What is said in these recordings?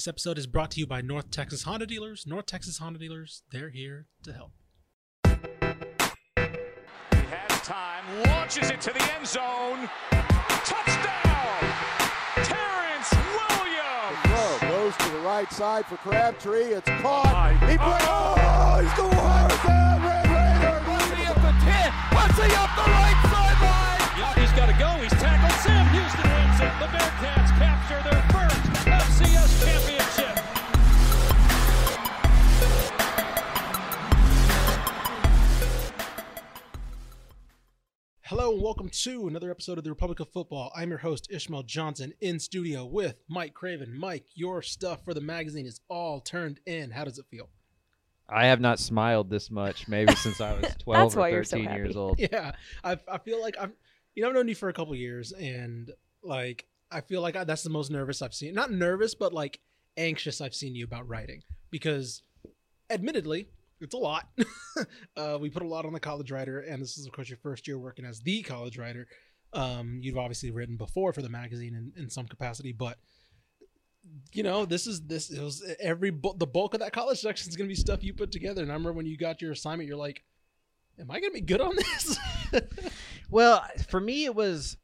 This episode is brought to you by North Texas Honda Dealers. North Texas Honda Dealers, they're here to help. He has time, launches it to the end zone. Touchdown! Terrence Williams! Throw goes to the right side for Crabtree. It's caught. He plays. Oh, he's going hard. Down, Red Raiders. Bunty up the 10. Bunty up the right sideline. Yep, he's got to go. He's tackled. Sam Houston wins it. The Bearcats capture their first FCS championship. Hello and welcome to another episode of the Republic of Football. I'm your host, Ishmael Johnson, in studio with Mike Craven. Mike, your stuff for the magazine is all turned in. How does it feel? I have not smiled this much maybe since I was 12 That's or why you're so 13 years old. Yeah, I, I feel like I've, you know, I've known you for a couple years, and like I feel like I, that's the most nervous I've seen. Not nervous, but like anxious I've seen you about writing because, admittedly, it's a lot. uh, we put a lot on the college writer, and this is of course your first year working as the college writer. Um, you've obviously written before for the magazine in, in some capacity, but you know this is this it was every the bulk of that college section is going to be stuff you put together. And I remember when you got your assignment, you're like, "Am I going to be good on this?" Well, for me, it was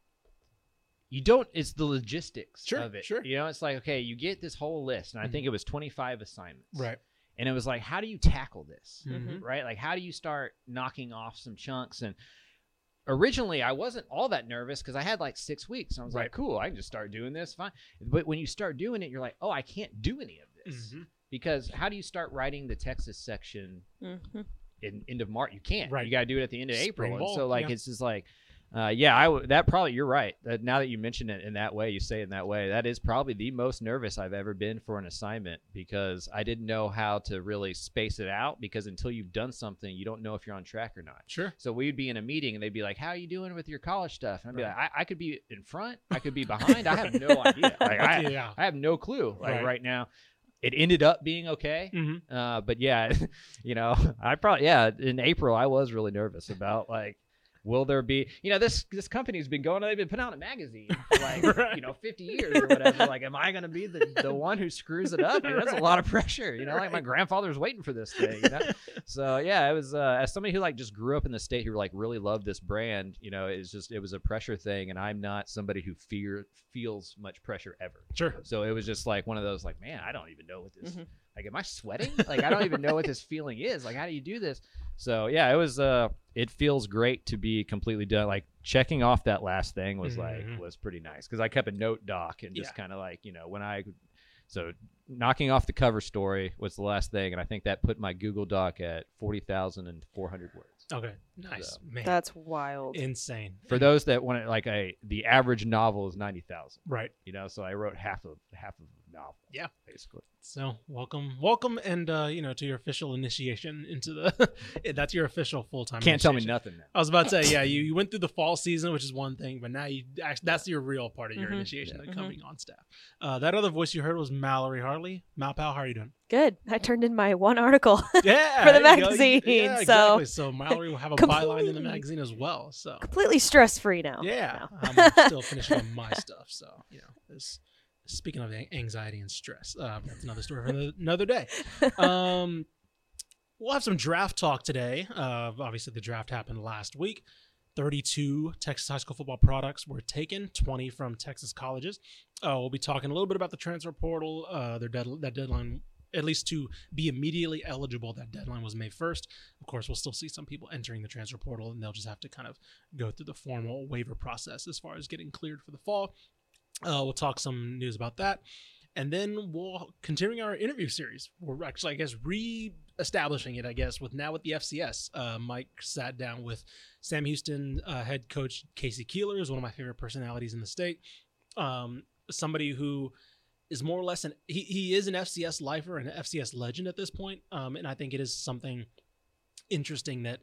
you don't. It's the logistics Sure, of it. sure. You know, it's like okay, you get this whole list, and I think it was 25 assignments. right. And it was like, how do you tackle this? Mhm. Right? Like, how do you start knocking off some chunks? And originally, I wasn't all that nervous because I had like six weeks. And I was Right. like, cool, I can just start doing this. Fine. But when you start doing it, you're like, oh, I can't do any of this. Mhm. Because how do you start writing the Texas section hmm in end of March. You can't. Right. You got to do it at the end of Spring April. And so like yeah. it's just like, uh, yeah, I w- that probably you're right. That now that you mention it in that way, you say it in that way. That is probably the most nervous I've ever been for an assignment because I didn't know how to really space it out. Because until you've done something, you don't know if you're on track or not. Sure. So we'd be in a meeting and they'd be like, "How are you doing with your college stuff?" And I'd be like, I-, "I could be in front. I could be behind. I have no idea. Like I, yeah. I have no clue. Like Right. right now." It ended up being okay. Mm-hmm. Uh, but yeah, you know, I probably yeah. In April, I was really nervous about like, will there be? You know, this this company's been going. They've been putting out a magazine for like Right. you know fifty years or whatever. Like, am I going to be the the one who screws it up? Like, that's Right. a lot of pressure. You know, like my grandfather's waiting for this thing. You know, so yeah, it was uh, as somebody who like just grew up in the state who like really loved this brand. You know, it's just it was a pressure thing, and I'm not somebody who fear feels much pressure ever. Sure. So it was just like one of those like, man, I don't even know what this Mhm. Like am I sweating? Like I don't even know what this feeling is. Like how do you do this? So yeah, it was uh it feels great to be completely done. Like checking off that last thing was Mhm. like was pretty nice cuz I kept a note doc and just Yeah. kind of like, you know, when I so knocking off the cover story was the last thing and I think that put my Google Doc at 40,400 words. Okay. Nice. So- Man. That's wild. insane. For those that want it like a the average novel is 90,000, right. you know, so I wrote half of half of a novel. Yeah. basically. So welcome, welcome, and uh, you know to your official initiation into the. that's your official full time. Can't tell me nothing now. I was about to say, yeah, you, you went through the fall season, which is one thing, but now you actually that's your real part of your Mhm. initiation, Yeah. like coming on staff. Uh, that other voice you heard was Mallory Harley. Malpal, how are you doing? Good. I turned in my one article. Yeah, For the there you magazine, Yeah, so- exactly. So Mallory will have a byline in the magazine as well. So Completely stress free now. Yeah, No. I'm still finishing my stuff. So you know, this, speaking of anxiety and stress, uh, that's another story for another, day. Um, we'll have some draft talk today. Uh, obviously, the draft happened last week. 32 Texas high school football products were taken, 20 from Texas colleges. Uh, we'll be talking a little bit about the transfer portal. Uh, their dead, that deadline, at least to be immediately eligible, that deadline was May 1st. Of course, we'll still see some people entering the transfer portal, and they'll just have to kind of go through the formal waiver process as far as getting cleared for the fall. Uh, we'll talk some news about that. And then we'll continuing our interview series. We're actually, I guess, re-establishing it. I guess with now with the FCS. Uh, Mike sat down with Sam Houston uh, head coach K.C. Keeler, is one of my favorite personalities in the state. Um, somebody who is more or less an he, he is an FCS lifer and an FCS legend at this point. Um, and I think it is something interesting that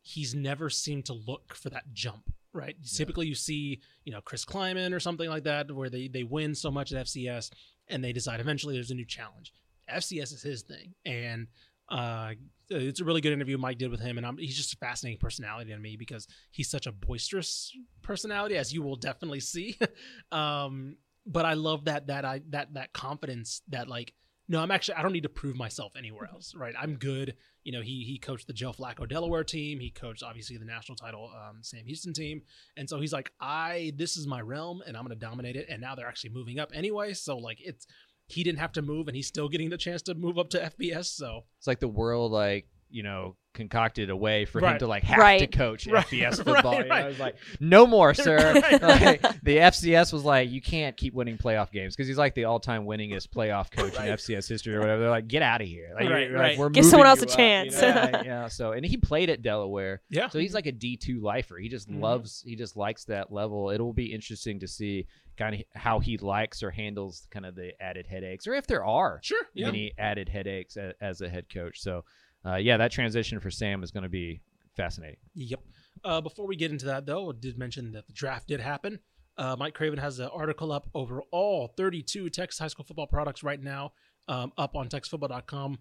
he's never seemed to look for that jump. Right. Typically, you see, you know, Chris Klieman or something like that, where they they win so much at FCS and they decide eventually there's a new challenge. FCS is his thing, and uh, it's a really good interview Mike did with him, and I'm, he's just a fascinating personality to me because he's such a boisterous personality, as you will definitely see. um, but I love that that I that that confidence that like no, I'm actually I don't need to prove myself anywhere else, right? I'm good. You know, he he coached the Joe Flacco Delaware team. He coached obviously the national title um, Sam Houston team, and so he's like, I this is my realm, and I'm going to dominate it. And now they're actually moving up anyway, so like it's he didn't have to move, and he's still getting the chance to move up to FBS. So It's like the world, like you know, concocted a way for him to like have right. to coach Right. FBS football. You know, right. it was like, no more, sir. Right, Like, the FCS was like, you can't keep winning playoff games because he's like the all-time winningest playoff coach in FCS history or whatever. They're like, get out of here. Like, Right, you're- like, right. we're Give someone else a you up, you chance. know? yeah, yeah. So, and he played at Delaware. yeah, So he's like a D two lifer. He just Mhm. loves. He just likes that level. It'll be interesting to see kind of how he likes or handles kind of the added headaches, or if there are sure, yeah. any added headaches as a head coach. So, uh, yeah, that transition for Sam is going to be fascinating. Yep. Uh, before we get into that, though, I did mention that the draft did happen. Uh, Mike Craven has an article up over all 32 Texas high school football products right now, um, up on TexasFootball.com.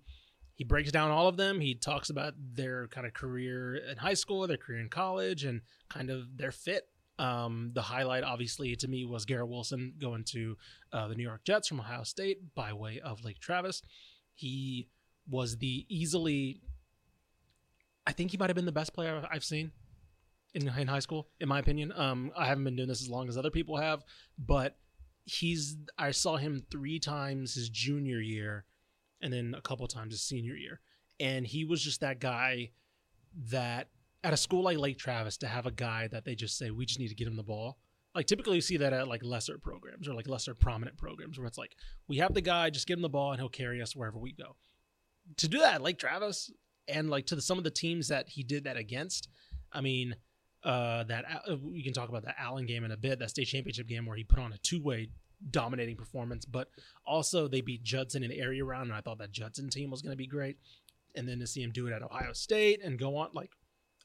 He breaks down all of them. He talks about their kind of career in high school, their career in college, and kind of their fit. Um, the highlight, obviously, to me was Garrett Wilson going to uh, the New York Jets from Ohio State by way of Lake Travis. He was the easily I think he might have been the best player I've seen in, in high school, in my opinion. Um, I haven't been doing this as long as other people have, but he's I saw him three times his junior year, and then a couple times his senior year, and he was just that guy that at a school like Lake Travis to have a guy that they just say we just need to get him the ball. Like typically you see that at like lesser programs or like lesser prominent programs where it's like we have the guy, just give him the ball and he'll carry us wherever we go. To do that like Travis and like to the, some of the teams that he did that against, I mean, uh, that uh, we can talk about that Allen game in a bit, that state championship game where he put on a two way dominating performance, but also they beat Judson in area round, and I thought that Judson team was going to be great, and then to see him do it at Ohio State and go on like.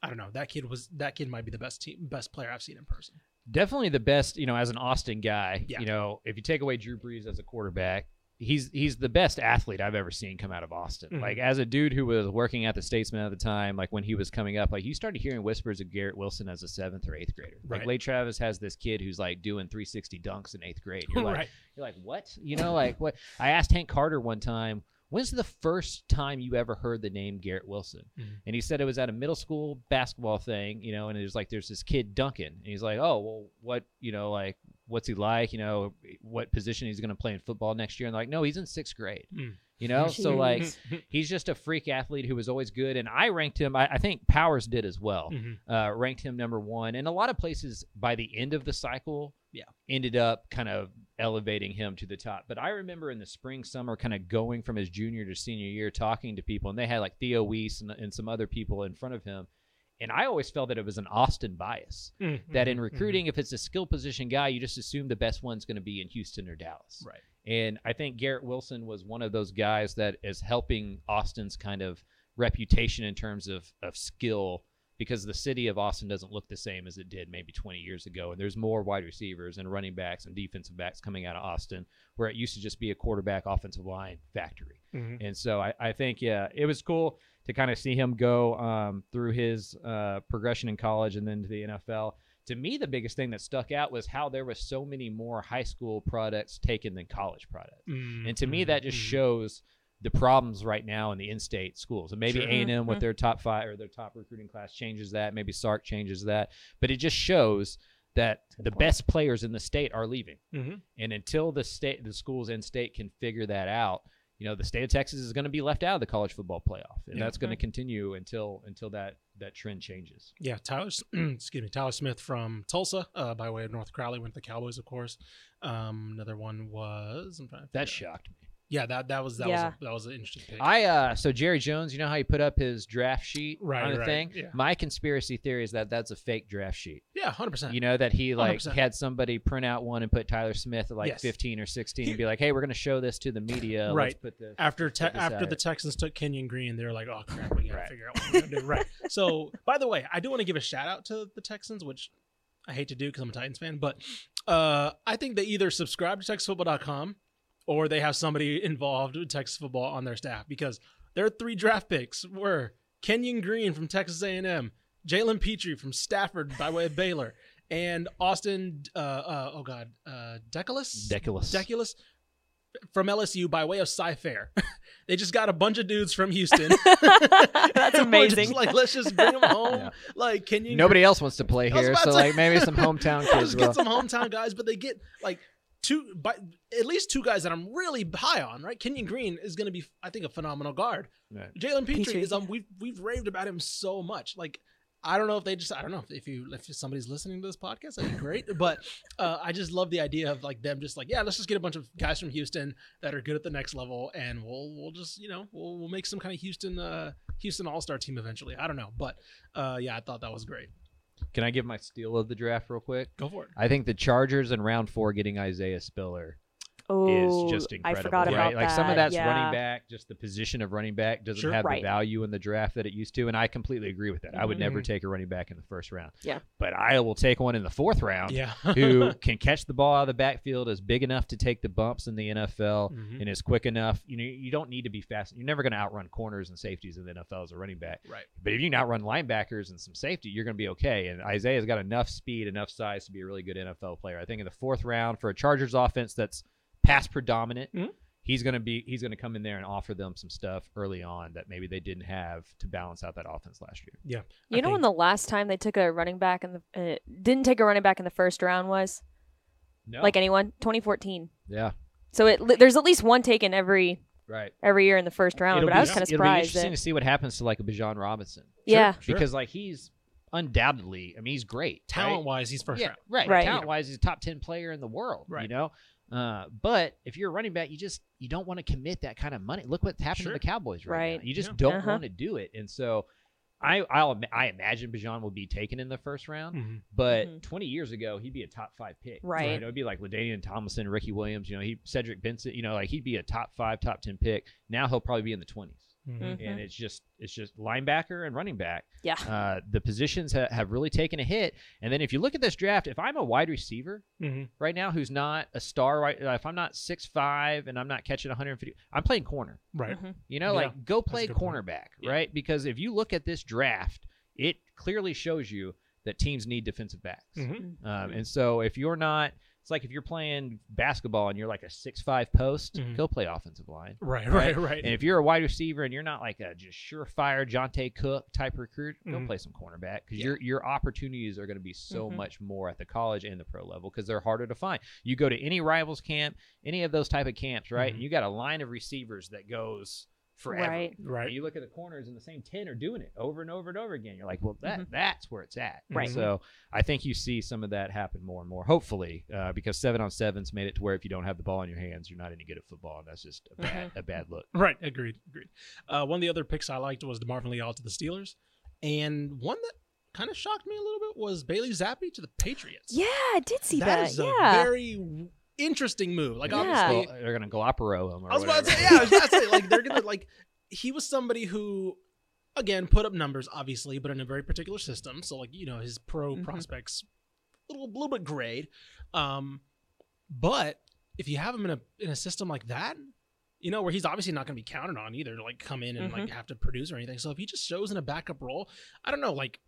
I don't know. That kid was that kid might be the best team, best player I've seen in person. Definitely the best, you know, as an Austin guy. Yeah. You know, if you take away Drew Brees as a quarterback, he's he's the best athlete I've ever seen come out of Austin. Mhm. Like as a dude who was working at the Statesman at the time, like when he was coming up, like you started hearing whispers of Garrett Wilson as a seventh or eighth grader. Like Right. Lake Travis has this kid who's like doing 360 dunks in eighth grade. You're like, right. You're like, what? You know, like what? I asked Hank Carter one time, when's the first time you ever heard the name Garrett Wilson? Mhm. And he said it was at a middle school basketball thing, you know, and it was like, there's this kid, Duncan. And he's like, oh, well, what, you know, like, what's he like? You know, what position he's going to play in football next year? And they're like, no, he's in sixth grade. Mm. You know, so like, he's just a freak athlete who was always good. And I ranked him, I, I think Powers did as well Mhm. uh, ranked him number one. And a lot of places by the end of the cycle, Yeah. ended up kind of elevating him to the top. But I remember in the spring, summer, kind of going from his junior to senior year, talking to people, and they had like Theo Wease and, and some other people in front of him. And I always felt that it was an Austin bias. Mhm. That in Mhm. recruiting, if it's a skill position guy, you just assume the best one's going to be in Houston or Dallas. Right. And I think Garrett Wilson was one of those guys that is helping Austin's kind of reputation in terms of, of skill because the city of Austin doesn't look the same as it did maybe 20 years ago. And there's more wide receivers and running backs and defensive backs coming out of Austin, where it used to just be a quarterback offensive line factory. Mhm. And so I, I think, yeah, it was cool to kind of see him go um, through his uh, progression in college and then to the NFL. To me, the biggest thing that stuck out was how there was so many more high school products taken than college products. Mhm. And to me, that just Mhm. shows the problems right now in the in-state schools. And maybe Sure. A&M with Mhm. their top five or their top recruiting class changes that. Maybe Sark changes that. But it just shows that the point. best players in the state are leaving. Mhm. And until the state, the schools in state can figure that out, you know, the state of Texas is going to be left out of the college football playoff, and Yeah. that's going to continue until until that that trend changes. Yeah, Tyler. excuse me, Tyler Smith from Tulsa, uh, by way of North Crowley, went to the Cowboys, of course. Um, another one was I'm trying to That shocked me. Yeah, that that was that Yeah. was a, that was an interesting pick. I uh so Jerry Jones, you know how he put up his draft sheet Right, on the right, thing. yeah. My conspiracy theory is that that's a fake draft sheet. yeah, hundred percent. You know that he like 100%. had somebody print out one and put Tyler Smith at like Yes. 15 or 16 and be like, "Hey, we're going to show this to the media. Let's Right. put this." after te- Put this after out. the Texans took Kenyon Green, they were like, "Oh crap, we gotta Right. figure out what we're gonna do." Right. So, by the way, I do want to give a shout out to the Texans, which I hate to do because I'm a Titans fan, but uh, I think they either subscribe to TexasFootball.com or they have somebody involved with Texas football on their staff because their three draft picks were Kenyon Green from Texas A&M, Jalen Pitre from Stafford by way of Baylor, and Austin. Uh, uh, oh God, uh, Deculus. Deculus. Deculus from LSU by way of Cy Fair. they just got a bunch of dudes from Houston. That's just amazing. like, let's just bring them home. Yeah. Like, can you? Nobody else wants to play here, so like maybe some hometown kids. Let's get some hometown guys, but they get like two, by at least two guys that I'm really high on. Right, Kenyon Green is going to be, I think, a phenomenal guard. Right. Jalen Pitre, Pitre. is um, we've we've raved about him so much. Like, I don't know if they just, I don't know if, if you if somebody's listening to this podcast, that'd be great. but uh, I just love the idea of like them just like, yeah, let's just get a bunch of guys from Houston that are good at the next level, and we'll we'll just you know we'll we'll make some kind of Houston uh Houston All Star team eventually. I don't know, but uh, yeah, I thought that was great. Can I give my steal of the draft real quick? Go for it. I think the Chargers in round four getting Isaiah Spiller Oh, is just incredible. I incredible. forgot right? about like that. some of that's yeah. running back, just the position of running back doesn't Sure. have Right. the value in the draft that it used to, and I completely agree with that. I would never Mhm. take a running back in the first round. Yeah. but I will take one in the fourth round. Yeah. who can catch the ball out of the backfield, is big enough to take the bumps in the NFL, Mhm. and is quick enough. You know, you don't need to be fast. You're never going to outrun corners and safeties in the NFL as a running back. right. But if you can outrun linebackers and some safety, you're going to be okay. And Isaiah's got enough speed, enough size to be a really good NFL player. I think in the fourth round for a Chargers offense that's pass predominant, Mhm. he's going to be he's going to come in there and offer them some stuff early on that maybe they didn't have to balance out that offense last year. Yeah. You know when the last time they took a running back in the uh, didn't take a running back in the first round was No, like anyone 2014. yeah, So it there's at least one taken every right. every year in the first round. It'll but be- I was kind of It'll be surprised. interesting That, to see what happens to like a Bijan Robinson. yeah, Sure. because like he's undoubtedly, I mean, he's great. Talent right? wise, he's first yeah, round. right. Right. Talent wise, he's a top ten player in the world. Right. You know, uh, but if you're a running back, you just you don't want to commit that kind of money. Look what's happened Sure. to the Cowboys right, Right. now. You just Yeah. don't Uh-huh. want to do it, and so. I I'll, I imagine Bijan will be taken in the first round, Mhm. but Mhm. 20 years ago he'd be a top five pick. Right. You know, it'd be like LaDainian Tomlinson, Ricky Williams. You know, he Cedric Benson. You know, like he'd be a top five, top 10 pick. Now he'll probably be in the 20s Mhm. Mhm. and it's just it's just linebacker and running back. Yeah. Uh, the positions ha- have really taken a hit. And then if you look at this draft, if I'm a wide receiver Mhm. right now who's not a star, right? uh, If I'm not six five and I'm not catching 150, I'm playing corner. Right. Mhm. You know, Yeah, like go play good point. cornerback, Yeah. right? Because if you look at this draft, it clearly shows you that teams need defensive backs. Mhm. Um, and so if you're not, it's like if you're playing basketball and you're like a six five post, Mhm. go play offensive line. Right. Right. Right. Right. And if you're a wide receiver and you're not like a just surefire Johntay Cook type recruit, go Mhm. play some cornerback because Yeah. your your opportunities are going to be so Mhm. much more at the college and the pro level because they're harder to find. You go to any rivals camp, any of those type of camps, right? And you got a line of receivers that goes forever. Right. Right. And you look at the corners and the same 10 are doing it over and over and over again. You're like, well, that Mhm. that's where it's at. Right. So I think you see some of that happen more and more, hopefully, uh, because seven on sevens made it to where if you don't have the ball in your hands, you're not any good at football. And that's just a bad, a bad look. Right. Agreed. Agreed. Uh, one of the other picks I liked was DeMarvin Leal to the Steelers, and one that kind of shocked me a little bit was Bailey Zappe to the Patriots. Yeah, I did see that. that is a yeah. very w- interesting move. Like Yeah. obviously, Well, they're going to Garoppolo him. Or I was about to say, yeah, I was about to say, like they're gonna like he was somebody who, again, put up numbers, obviously, but in a very particular system. So like you know his pro Mhm. prospects, a little, little bit grade. Um, but if you have him in a in a system like that, you know where he's obviously not going to be counted on either to like come in and like have to produce or anything. So if he just shows in a backup role, I don't know, like.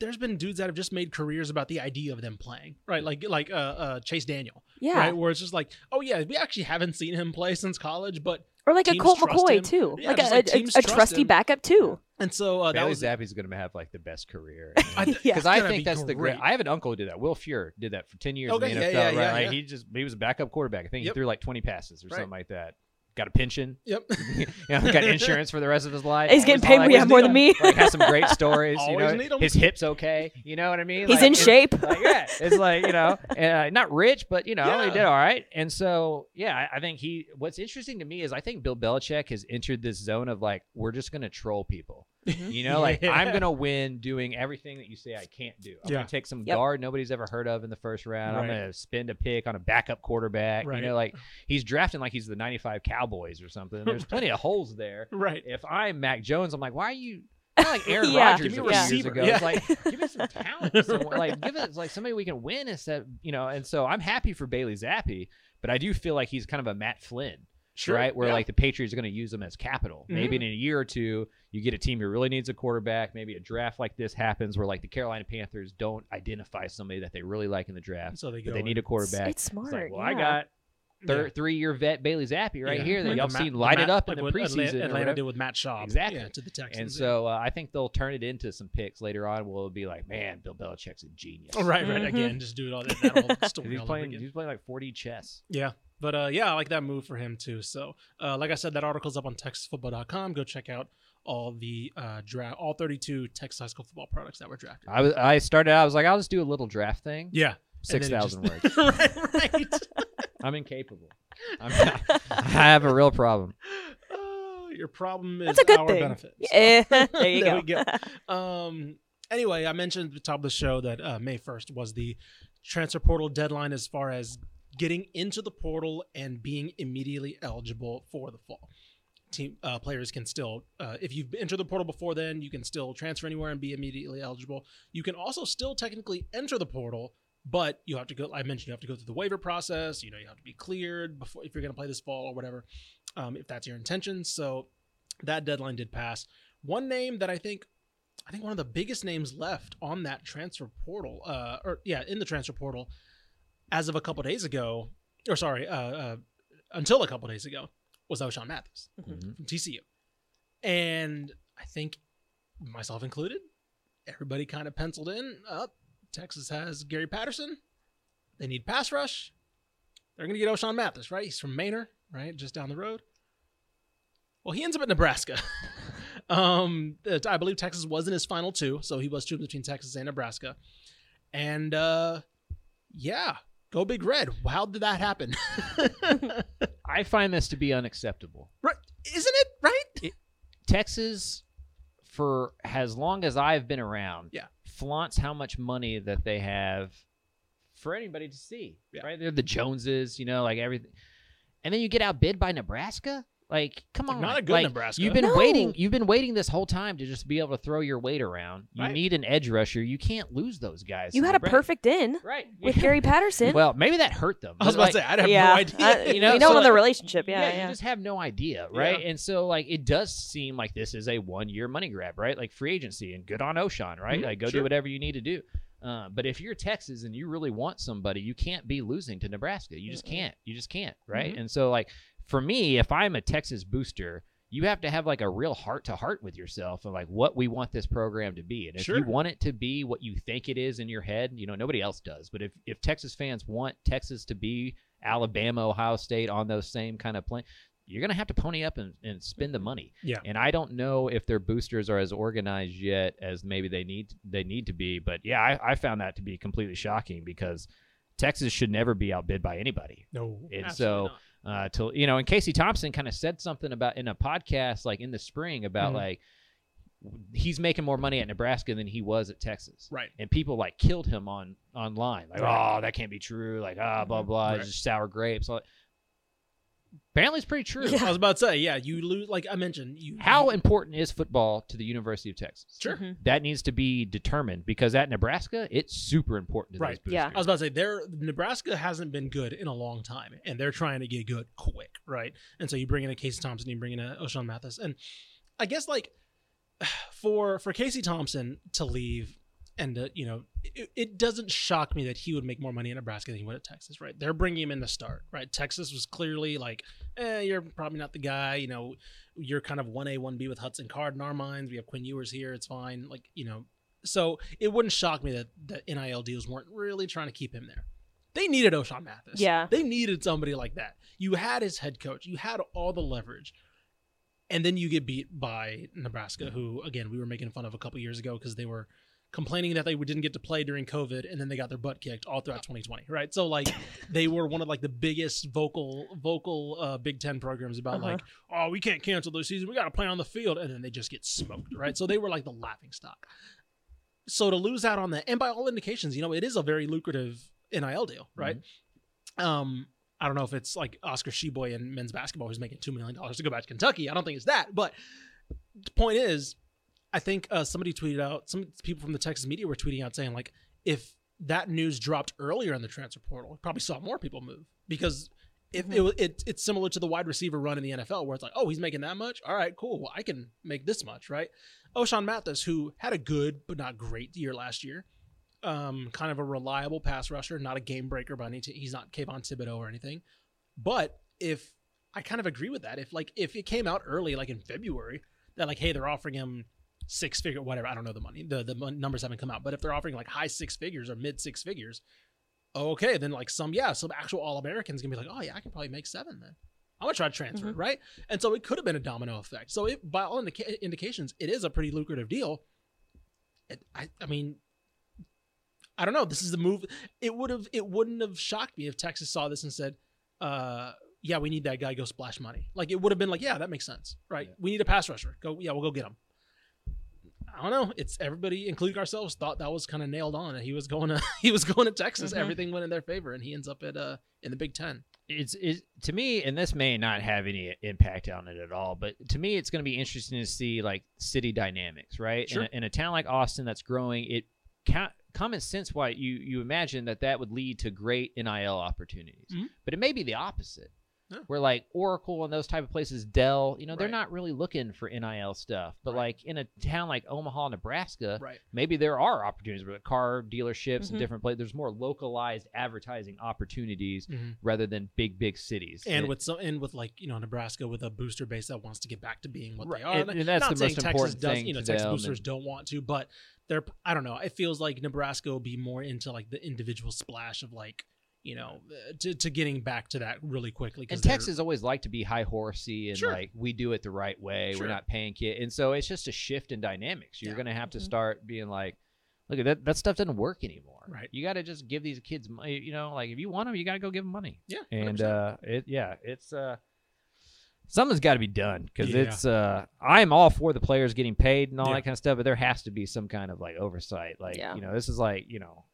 There's been dudes that have just made careers about the idea of them playing, right? Like like uh, uh Chase Daniel, yeah. right? Where it's just like, oh yeah, we actually haven't seen him play since college, but Or like a Colt McCoy him. too. Yeah, like a, like a- a, trusty him. backup too. and so uh, that Bailey was Zappe's going to have like the best career. I th- Yeah. Because I think be that's the great. great. I have an uncle who did that. Will Fuhr did that for ten years Okay, in the NFL. yeah, right? yeah, Like. He just he was a backup quarterback. I think Yep. he threw like twenty passes or Right. something like that. Got a pension. Yep. you know, got insurance for the rest of his life. He's getting paid like- yeah, more than me. Like has some great stories. you know, need 'em. his hips okay. You know what I mean? He's Like, in it's- shape. like, yeah, it's like you know, uh, not rich, but you know, he did all right. And so, yeah, I, I think he. What's interesting to me is I think Bill Belichick has entered this zone of like we're just gonna troll people. Mm-hmm. You know, like Yeah. I'm gonna win doing everything that you say I can't do. I'm Yeah. gonna take some Yep. guard nobody's ever heard of in the first round. I'm gonna spend a pick on a backup quarterback. Right. You know, like he's drafting like he's the '95 Cowboys or something. There's plenty of holes there. right. If I'm Mac Jones, I'm like, why are you? Kind of like Aaron Yeah. Rodgers Give a me few a years ago. Yeah. It's like give us some talent, somewhere. like give us like somebody we can win instead, you know. And so I'm happy for Bailey Zappe, but I do feel like he's kind of a Matt Flynn Sure, right? Where yeah. like the Patriots are going to use them as capital. Maybe in a year or two, you get a team who really needs a quarterback. Maybe a draft like this happens where like the Carolina Panthers don't identify somebody that they really like in the draft, So they go. but they need a quarterback. It's smart. like, well, yeah. I got thir- Yeah. three-year vet Bailey Zappe right Yeah. here that Like y'all the seen Matt- light the it Matt- up in the what preseason. Atlanta, or Atlanta whatever. did with Matt Schaub. Exactly. Yeah, to the Texans. And so uh, I think they'll turn it into some picks later on. Will be like, man, Bill Belichick's a genius. Oh, right, right. Mhm. Again, just do it all that, that whole 'Cause story He's all over playing. again. He's playing like 4D chess. Yeah. But uh, yeah, I like that move for him too. So, uh, like I said, that article's up on TexasFootball.com. Go check out all the uh, draft, all 32 Texas high school football products that were drafted. I was. I started out. I was like, I'll just do a little draft thing. Yeah, Six And then it thousand just- words. right, right. I'm incapable. I'm I have a real problem. Oh, your problem is That's a good our thing. benefit. So- Yeah, there you There go. we Um. Anyway, I mentioned at the top of the show that uh, May 1st was the transfer portal deadline as far as getting into the portal and being immediately eligible for the fall. Team uh, players can still, uh, if you've entered the portal before then, you can still transfer anywhere and be immediately eligible. You can also still technically enter the portal, but you have to go. I mentioned you have to go through the waiver process. You know, you have to be cleared before if you're going to play this fall or whatever, um, if that's your intention. So that deadline did pass. One name that I think I think one of the biggest names left on that transfer portal, uh, or yeah, in the transfer portal, as of a couple days ago, or sorry, uh, uh, until a couple days ago, was Ochaun Mathis Mhm. from TCU, and I think myself included, everybody kind of penciled in. Up, Texas has Gary Patterson. They need pass rush. They're going to get Ochaun Mathis, right? He's from Manor, right, just down the road. Well, he ends up at Nebraska. um, I believe Texas was in his final two, so he was choosing between Texas and Nebraska. And uh, yeah, go Big Red. How did that happen? I find this to be unacceptable. right? Isn't it right? Texas, for as long as I've been around, Yeah. flaunts how much money that they have for anybody to see. Yeah. Right? They're the Joneses, you know, like everything. And then you get outbid by Nebraska. Like, come on, not a good like, Nebraska. You've been No. waiting. You've been waiting this whole time to just be able to throw your weight around. You Right. need an edge rusher. You can't lose those guys. You had a Nebraska. perfect in right with Gary Patterson. Well, maybe that hurt them. I was about like, to say I have yeah, no idea. I- You know, we know so, in the like, relationship. Yeah, yeah. you just have no idea, right? Yeah. And so, like, it does seem like this is a one-year money grab, right? Like free agency, and good on Ochaun, right? Mhm, Like, go sure. do whatever you need to do. Uh, but if you're Texas and you really want somebody, you can't be losing to Nebraska. You just can't. You just can't, right? Mhm. And so, like, for me, if I'm a Texas booster, you have to have like a real heart to heart with yourself and like what we want this program to be. And if Sure. you want it to be what you think it is in your head, you know, nobody else does. But if, if Texas fans want Texas to be Alabama, Ohio State on those same kind of plane, you're going to have to pony up and, and spend the money. Yeah. And I don't know if their boosters are as organized yet as maybe they need they need to be. But yeah, I, I found that to be completely shocking because Texas should never be outbid by anybody No. And absolutely so- not. Uh till you know and casey thompson kind of said something about in a podcast like in the spring about Mhm. like he's making more money at nebraska than he was at texas right. and people like killed him on online like Right. oh that can't be true like ah blah blah Right. just sour grapes All- apparently it's pretty true I was about to say, yeah, you lose. Like I mentioned, you how you- important is football to the university of texas Sure. Mhm. that needs to be determined because at nebraska it's super important to Right. Yeah. I was about to say, there Nebraska hasn't been good in a long time, and they're trying to get good quick, right? And so you bring in a Casey Thompson, you bring in a Ochaun Mathis, and I guess like for for Casey Thompson to leave, and uh, you know, it, it doesn't shock me that he would make more money in Nebraska than he would at Texas, right? They're bringing him in to start, right? Texas was clearly like, eh, you're probably not the guy, you know, you're kind of one A, one B with Hudson Card in our minds. We have Quinn Ewers here, it's fine, like you know, so it wouldn't shock me that that NIL deals weren't really trying to keep him there. They needed Ochaun Mathis. Yeah. They needed somebody like that. You had his head coach. You had all the leverage. And then you get beat by Nebraska, who again we were making fun of a couple years ago because they were complaining that they didn't get to play during COVID, and then they got their butt kicked all throughout 2020. Right, so like they were one of like the biggest vocal vocal uh, Big Ten programs about Uh-huh. like, oh, we can't cancel the season, we got to play on the field, and then they just get smoked. Right, so they were like the laughing stock. So to lose out on that, and by all indications, you know, it is a very lucrative NIL deal, right? Um, I don't know if it's like Oscar Tshiebwe in men's basketball who's making two million dollars to go back to Kentucky. I don't think it's that, but the point is, I think uh, somebody tweeted out. Some people from the Texas media were tweeting out saying like, if that news dropped earlier in the transfer portal, probably saw more people move because if Mhm. it, it it's similar to the wide receiver run in the NFL where it's like, oh, he's making that much. All right, cool. Well, I can make this much, right? Ochaun Mathis, who had a good but not great year last year, um, kind of a reliable pass rusher, not a game breaker by any. T- he's not Kayvon Thibodeaux or anything. But if I kind of agree with that, if like if it came out early, like in February, that like, hey, they're offering him six figure, whatever. I don't know the money. The the numbers haven't come out, but if they're offering like high six figures or mid six figures, okay, then like some yeah, some actual All Americans gonna be like, oh yeah, I can probably make seven then. I'm gonna try to transfer, Mhm. right? And so it could have been a domino effect. So it, by all indica- indications, it is a pretty lucrative deal. It, I, I mean, I don't know. This is the move. It would have. It wouldn't have shocked me if Texas saw this and said, uh, "Yeah, we need that guy. Go splash money." Like it would have been like, "Yeah, that makes sense, right? Yeah. We need a pass rusher. Go, yeah, we'll go get him." I don't know. It's everybody, including ourselves, thought that was kind of nailed on. That he was going to he was going to Texas. Mhm. Everything went in their favor, and he ends up at uh in the Big Ten. it's it, to me, and this may not have any impact on it at all, but to me, it's going to be interesting to see like city dynamics, right? Sure. In, a, in a town like Austin that's growing, it ca- common sense why you you imagine that that would lead to great NIL opportunities, Mhm. but it may be the opposite. Yeah. Where like Oracle and those type of places, Dell, you know, they're Right. not really looking for NIL stuff. But Right. like in a town like Omaha, Nebraska, Right. maybe there are opportunities with car dealerships Mhm. and different places. There's more localized advertising opportunities Mhm. rather than big, big cities. And It- with some, and with like you know Nebraska with a booster base that wants to get back to being what Right, they are. and- and that's Not the saying most Texas important does, thing You know, to Texas them boosters and- don't want to, but they're. I don't know. It feels like Nebraska will be more into like the individual splash of like you know uh, to, to getting back to that really quickly. 'cause and Texas always like to be high horsey and Sure. like we do it the right way. Sure. We're not paying kid, and so it's just a shift in dynamics. You're Yeah. going to have to Mhm. start being like, look at that. That stuff doesn't work anymore. Right. You got to just give these kids money. You know, like if you want them, you got to go give them money. Yeah, And 100%. uh, it yeah, it's uh. Something's got to be done because Yeah. it's. Uh, I'm all for the players getting paid and all Yeah. that kind of stuff, but there has to be some kind of like oversight. Like Yeah. you know, this is like you know, Gotta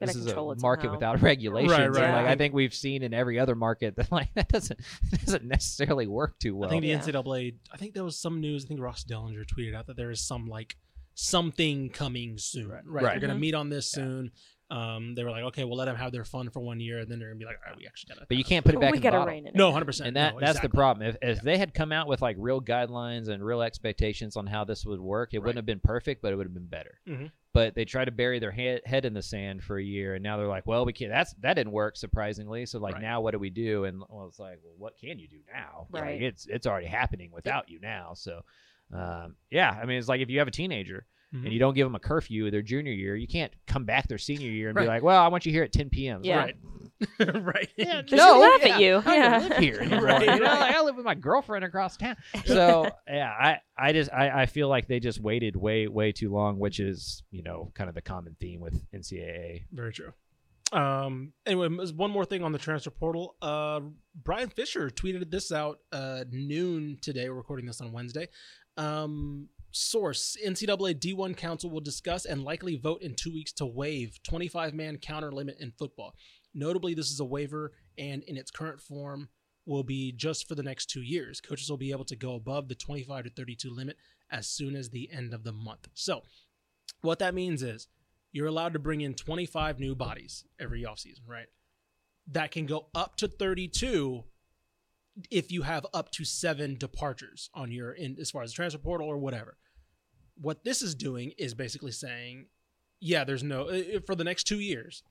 this is a control market somehow. without regulations. Right, and, right. Like I think we've seen in every other market that like that doesn't doesn't necessarily work too well. I think the Yeah. NCAA. I think there was some news. I think Ross Dellenger tweeted out that there is some like something coming soon. Right. Right. They're going to meet on this soon. Um, they were like, okay, we'll let them have their fun for one year, and then they're gonna be like, all right, we actually got to. but you can't put it back we in the gotta bottle. rein it No, hundred percent. and that no, that's the problem. If if they had come out with like real guidelines and real expectations on how this would work, it Right. wouldn't have been perfect, but it would have been better. Mhm. But they tried to bury their head, head in the sand for a year, and now they're like, well, we can't. That's that didn't work surprisingly. So like Right. now, what do we do? And well, it's like, well, what can you do now? Like, Right. it's it's already happening without you now. So. Um, yeah, I mean, it's like if you have a teenager Mhm. and you don't give them a curfew their junior year, you can't come back their senior year and be like, "Well, I want you here at 10 p.m." Yeah. Right. right. Yeah, They no, should laugh yeah, at you. I Yeah. live here anymore. Right, you know? Like, I live with my girlfriend across town. So yeah, I, I just I, I feel like they just waited way way too long, which is you know kind of the common theme with NCAA. Very true. Um. Anyway, there's one more thing on the transfer portal. Uh, Bryan Fischer tweeted this out uh noon today. We're recording this on Wednesday. Um. Source: NCAA D1 Council will discuss and likely vote in two weeks to waive 25 man counter limit in football. Notably, this is a waiver, and in its current form, will be just for the next two years. Coaches will be able to go above the 25 to 32 limit as soon as the end of the month. So, what that means is you're allowed to bring in 25 new bodies every offseason, right? That can go up to 32 if you have up to seven departures on your in as far as the transfer portal or whatever. What this is doing is basically saying, yeah, there's no for the next two years.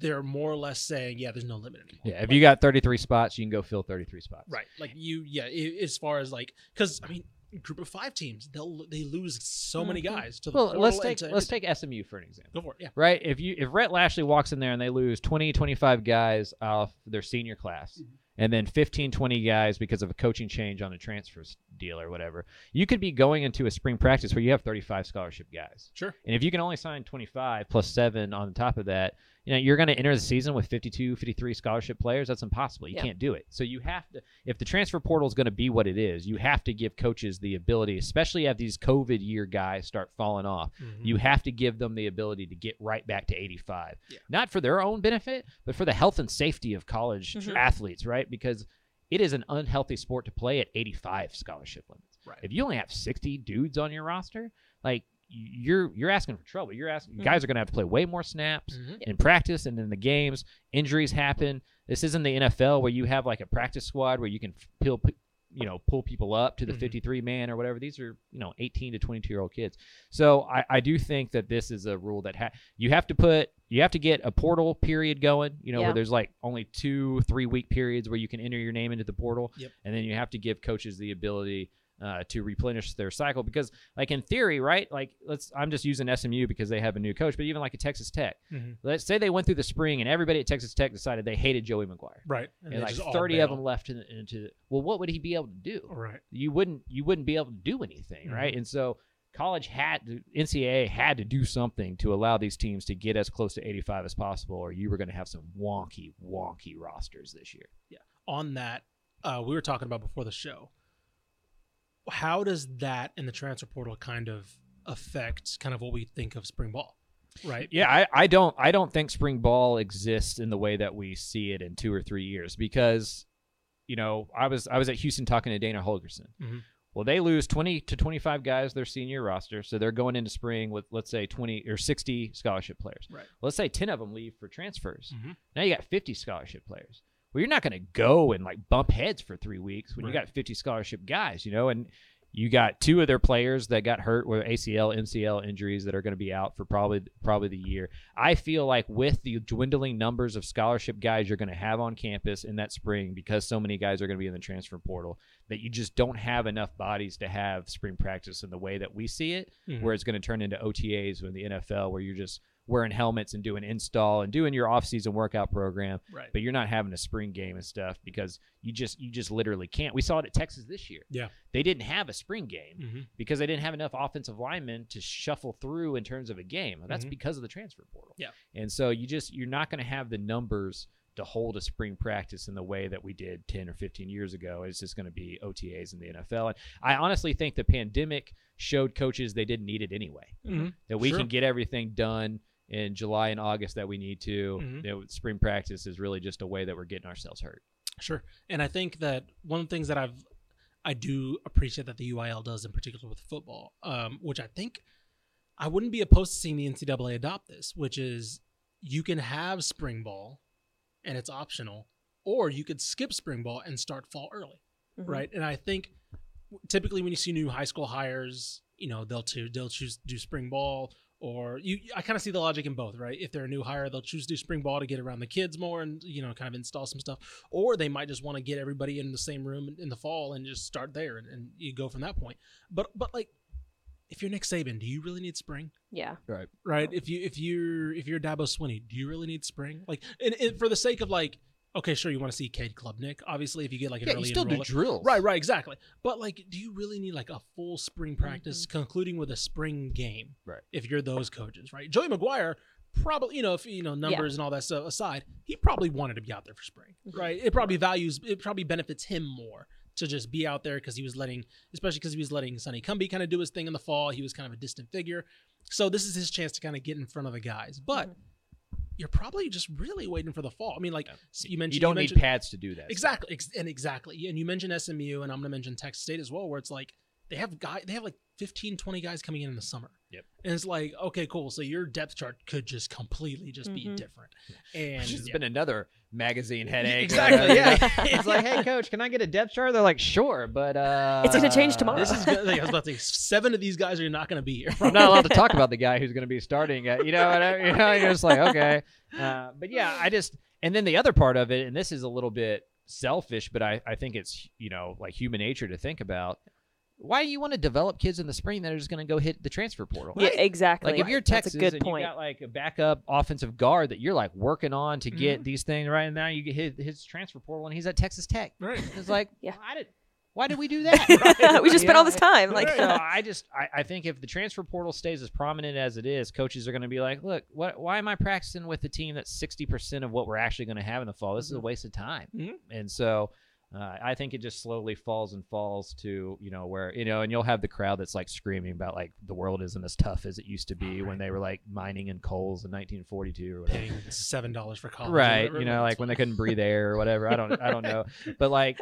They're more or less saying, yeah, there's no limit anymore. Yeah, if you got 33 spots, you can go fill 33 spots. Right. Like you, yeah. as far as like, because I mean, group of five teams, they'll they lose so many Mhm. guys to the Well, let's take let's take SMU for an example. go for it. Yeah. Right? If you if Rhett Lashlee walks in there and they lose 20 25 guys off their senior class Mm-hmm. and then 15 20 guys because of a coaching change on a transfer deal or whatever. You could be going into a spring practice where you have 35 scholarship guys. Sure. And if you can only sign 25 plus 7 on top of that, you know, you're going to enter the season with 52, 53 scholarship players. That's impossible. You Yeah. can't do it. So you have to if the transfer portal is going to be what it is, you have to give coaches the ability, especially if these COVID year guys start falling off. Mm-hmm. You have to give them the ability to get right back to 85. Yeah. Not for their own benefit, but for the health and safety of college Mhm. athletes, right? Because it is an unhealthy sport to play at 85 scholarship limits. Right. If you only have 60 dudes on your roster, like you're you're asking for trouble. You're asking Mhm. guys are going to have to play way more snaps Mhm. in practice and in the games. Injuries happen. This isn't the NFL where you have like a practice squad where you can pull you know pull people up to the Mhm. 53 man or whatever. These are you know 18 to 22 year old kids. So I, I do think that this is a rule that ha- you have to put you have to get a portal period going. You know Yeah. where there's like only two three week periods where you can enter your name into the portal, Yep. and then you have to give coaches the ability. Uh, to replenish their cycle because like in theory right like let's i'm just using smu because they have a new coach but even like a texas tech Mhm. let's say they went through the spring and everybody at texas tech decided they hated joey mcguire Right. and, they like 30 of them left in, into the, well what would he be able to do Right. you wouldn't you wouldn't be able to do anything right and so college had to, ncaa had to do something to allow these teams to get as close to 85 as possible or you were going to have some wonky wonky rosters this year Yeah. on that, uh, we were talking about before the show. How does that in the transfer portal kind of affect kind of what we think of spring ball? Right. Yeah, I, I don't I don't think spring ball exists in the way that we see it in two or three years because, you know, I was I was at Houston talking to Dana Holgorsen. Mhm. Well, they lose twenty to twenty five guys their senior roster, so they're going into spring with let's say twenty or sixty scholarship players. Right. Let's say ten of them leave for transfers. Mhm. Now you got fifty scholarship players. Well, you're not going to go and like bump heads for three weeks when you got fifty scholarship guys, you know, and you got two of their players that got hurt with ACL, MCL injuries that are going to be out for probably probably the year. I feel like with the dwindling numbers of scholarship guys you're going to have on campus in that spring, because so many guys are going to be in the transfer portal, that you just don't have enough bodies to have spring practice in the way that we see it, Mhm. where it's going to turn into OTAs in the NFL, where you're just wearing helmets and doing install and doing your off-season workout program Right. but you're not having a spring game and stuff because you just you just literally can't. We saw it at Texas this year. Yeah. They didn't have a spring game Mhm. because they didn't have enough offensive linemen to shuffle through in terms of a game. That's Mhm. because of the transfer portal. Yeah. And so you just you're not going to have the numbers to hold a spring practice in the way that we did 10 or 15 years ago. It's just going to be OTAs in the NFL. And I honestly think the pandemic showed coaches they didn't need it anyway. Mhm. That we Sure. can get everything done in July and August that we need to. Mhm. You know, spring practice is really just a way that we're getting ourselves hurt. Sure. And I think that one of the things that I've I do appreciate that the UIL does in particular with football, um, which I think I wouldn't be opposed to seeing the NCAA adopt this, which is you can have spring ball and it's optional, or you could skip spring ball and start fall early. Mhm. Right. And I think typically when you see new high school hires, you know, they'll to they'll choose to do spring ball or you I kind of see the logic in both, right? If they're a new hire, they'll choose to do spring ball to get around the kids more and you know, kind of install some stuff. Or they might just want to get everybody in the same room in the fall and just start there and, and you go from that point. But but like if you're Nick Saban, do you really need spring? Yeah. right? Right. If you if you're if you're Dabo Swinney, do you really need spring? Like, and, and for the sake of like, okay, sure, you want to see Cade Klubnik. Obviously, if you get like an Yeah, early you still do drills. right, right, exactly. But like, do you really need like a full spring mm-hmm. practice, concluding with a spring game? Right. If you're those coaches, right? Joey McGuire probably, you know, if you know numbers and all that stuff aside, he probably wanted to be out there for spring, mm-hmm. right? It probably values, it probably benefits him more to just be out there because he was letting, especially because he was letting Sonny Cumbie kind of do his thing in the fall. He was kind of a distant figure. So this is his chance to kind of get in front of the guys. But mm-hmm. You're probably just really waiting for the fall. I mean, like s- you mentioned, You don't mentioned, need pads to do that. exactly, ex- and exactly. And you mentioned SMU, and I'm going to mention Texas State as well, where it's like they have guy, they have like 15, 20 guys coming in in the summer. Yep. And it's like, okay, cool. So your depth chart could just completely just be Mhm. different. And It's just yeah. been another magazine headache. Exactly, yeah. it's like, hey, coach, can I get a depth chart? They're like, sure, but uh, It's gonna change tomorrow. this is good. Like, I was about to say, seven of these guys are not going to be here. I'm not allowed to talk about the guy who's going to be starting. At, you know, what I- you know, you're just like, okay, uh, but yeah, I just, and then the other part of it, and this is a little bit selfish, but I, I think it's you know like human nature to think about. Why do you want to develop kids in the spring that are just going to go hit the transfer portal? Yeah, exactly. Like if you're That's Texas a good and point. you got like a backup offensive guard that you're like working on to Mm-hmm. get these things right now, you get his, his transfer portal and he's at Texas Tech. Right. It's like, Yeah. why did why did we do that? we just You spent all this time. Like, so I just I, I think if the transfer portal stays as prominent as it is, coaches are going to be like, look, what why am I practicing with a team that's sixty percent of what we're actually going to have in the fall? This is a waste of time. Mhm. And so. Uh, I think it just slowly falls and falls to you know where you know, and you'll have the crowd that's like screaming about like the world isn't as tough as it used to be when they were like mining in coals in 1942 or whatever Paying seven dollars for college. right you know like when they couldn't breathe air or whatever i don't i don't know but like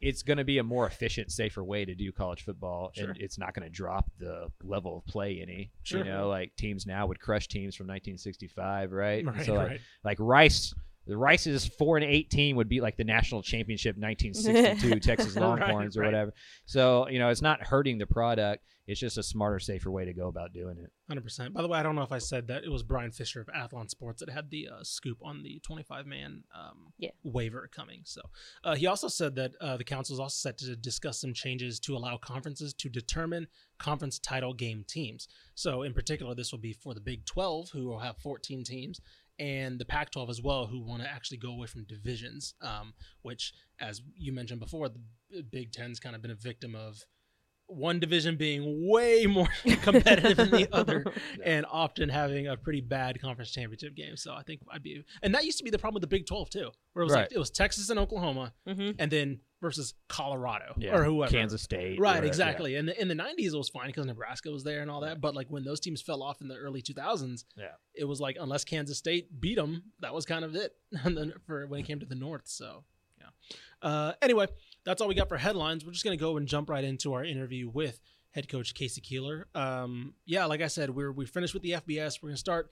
it's going to be a more efficient, safer way to do college football, Sure. and it's not going to drop the level of play any. Sure. You know, like teams now would crush teams from 1965, right? Right, so like, right. like Rice. The Rice's four and eighteen would be like the national championship 1962 Texas Right, Longhorns or right. whatever. So you know it's not hurting the product. It's just a smarter, safer way to go about doing it. Hundred percent. By the way, I don't know if I said that it was Bryan Fischer of Athlon Sports that had the uh, scoop on the 25 man um, Yeah. waiver coming. So uh, he also said that uh, the council is also set to discuss some changes to allow conferences to determine conference title game teams. So in particular, this will be for the Big 12, who will have 14 teams, and the Pac-12 as well, who want to actually go away from divisions. Um, which, as you mentioned before, the Big Ten's kind of been a victim of one division being way more competitive than the other and often having a pretty bad conference championship game. So I think I'd be, and that used to be the problem with the Big 12 too, where it was like it was Texas and Oklahoma, hmm and then versus Colorado Yeah. or whoever. Kansas State. Right, whatever, yeah. exactly. And in the 90s, it was fine because Nebraska was there and all that. But like when those teams fell off in the early 2000s, Yeah. it was like unless Kansas State beat them, that was kind of it. And then for when it came to the North, so yeah. Uh, anyway, that's all we got for headlines. We're just gonna go and jump right into our interview with head coach K.C. Keeler. Um, yeah, like I said, we're we finished with the FBS. We're gonna start.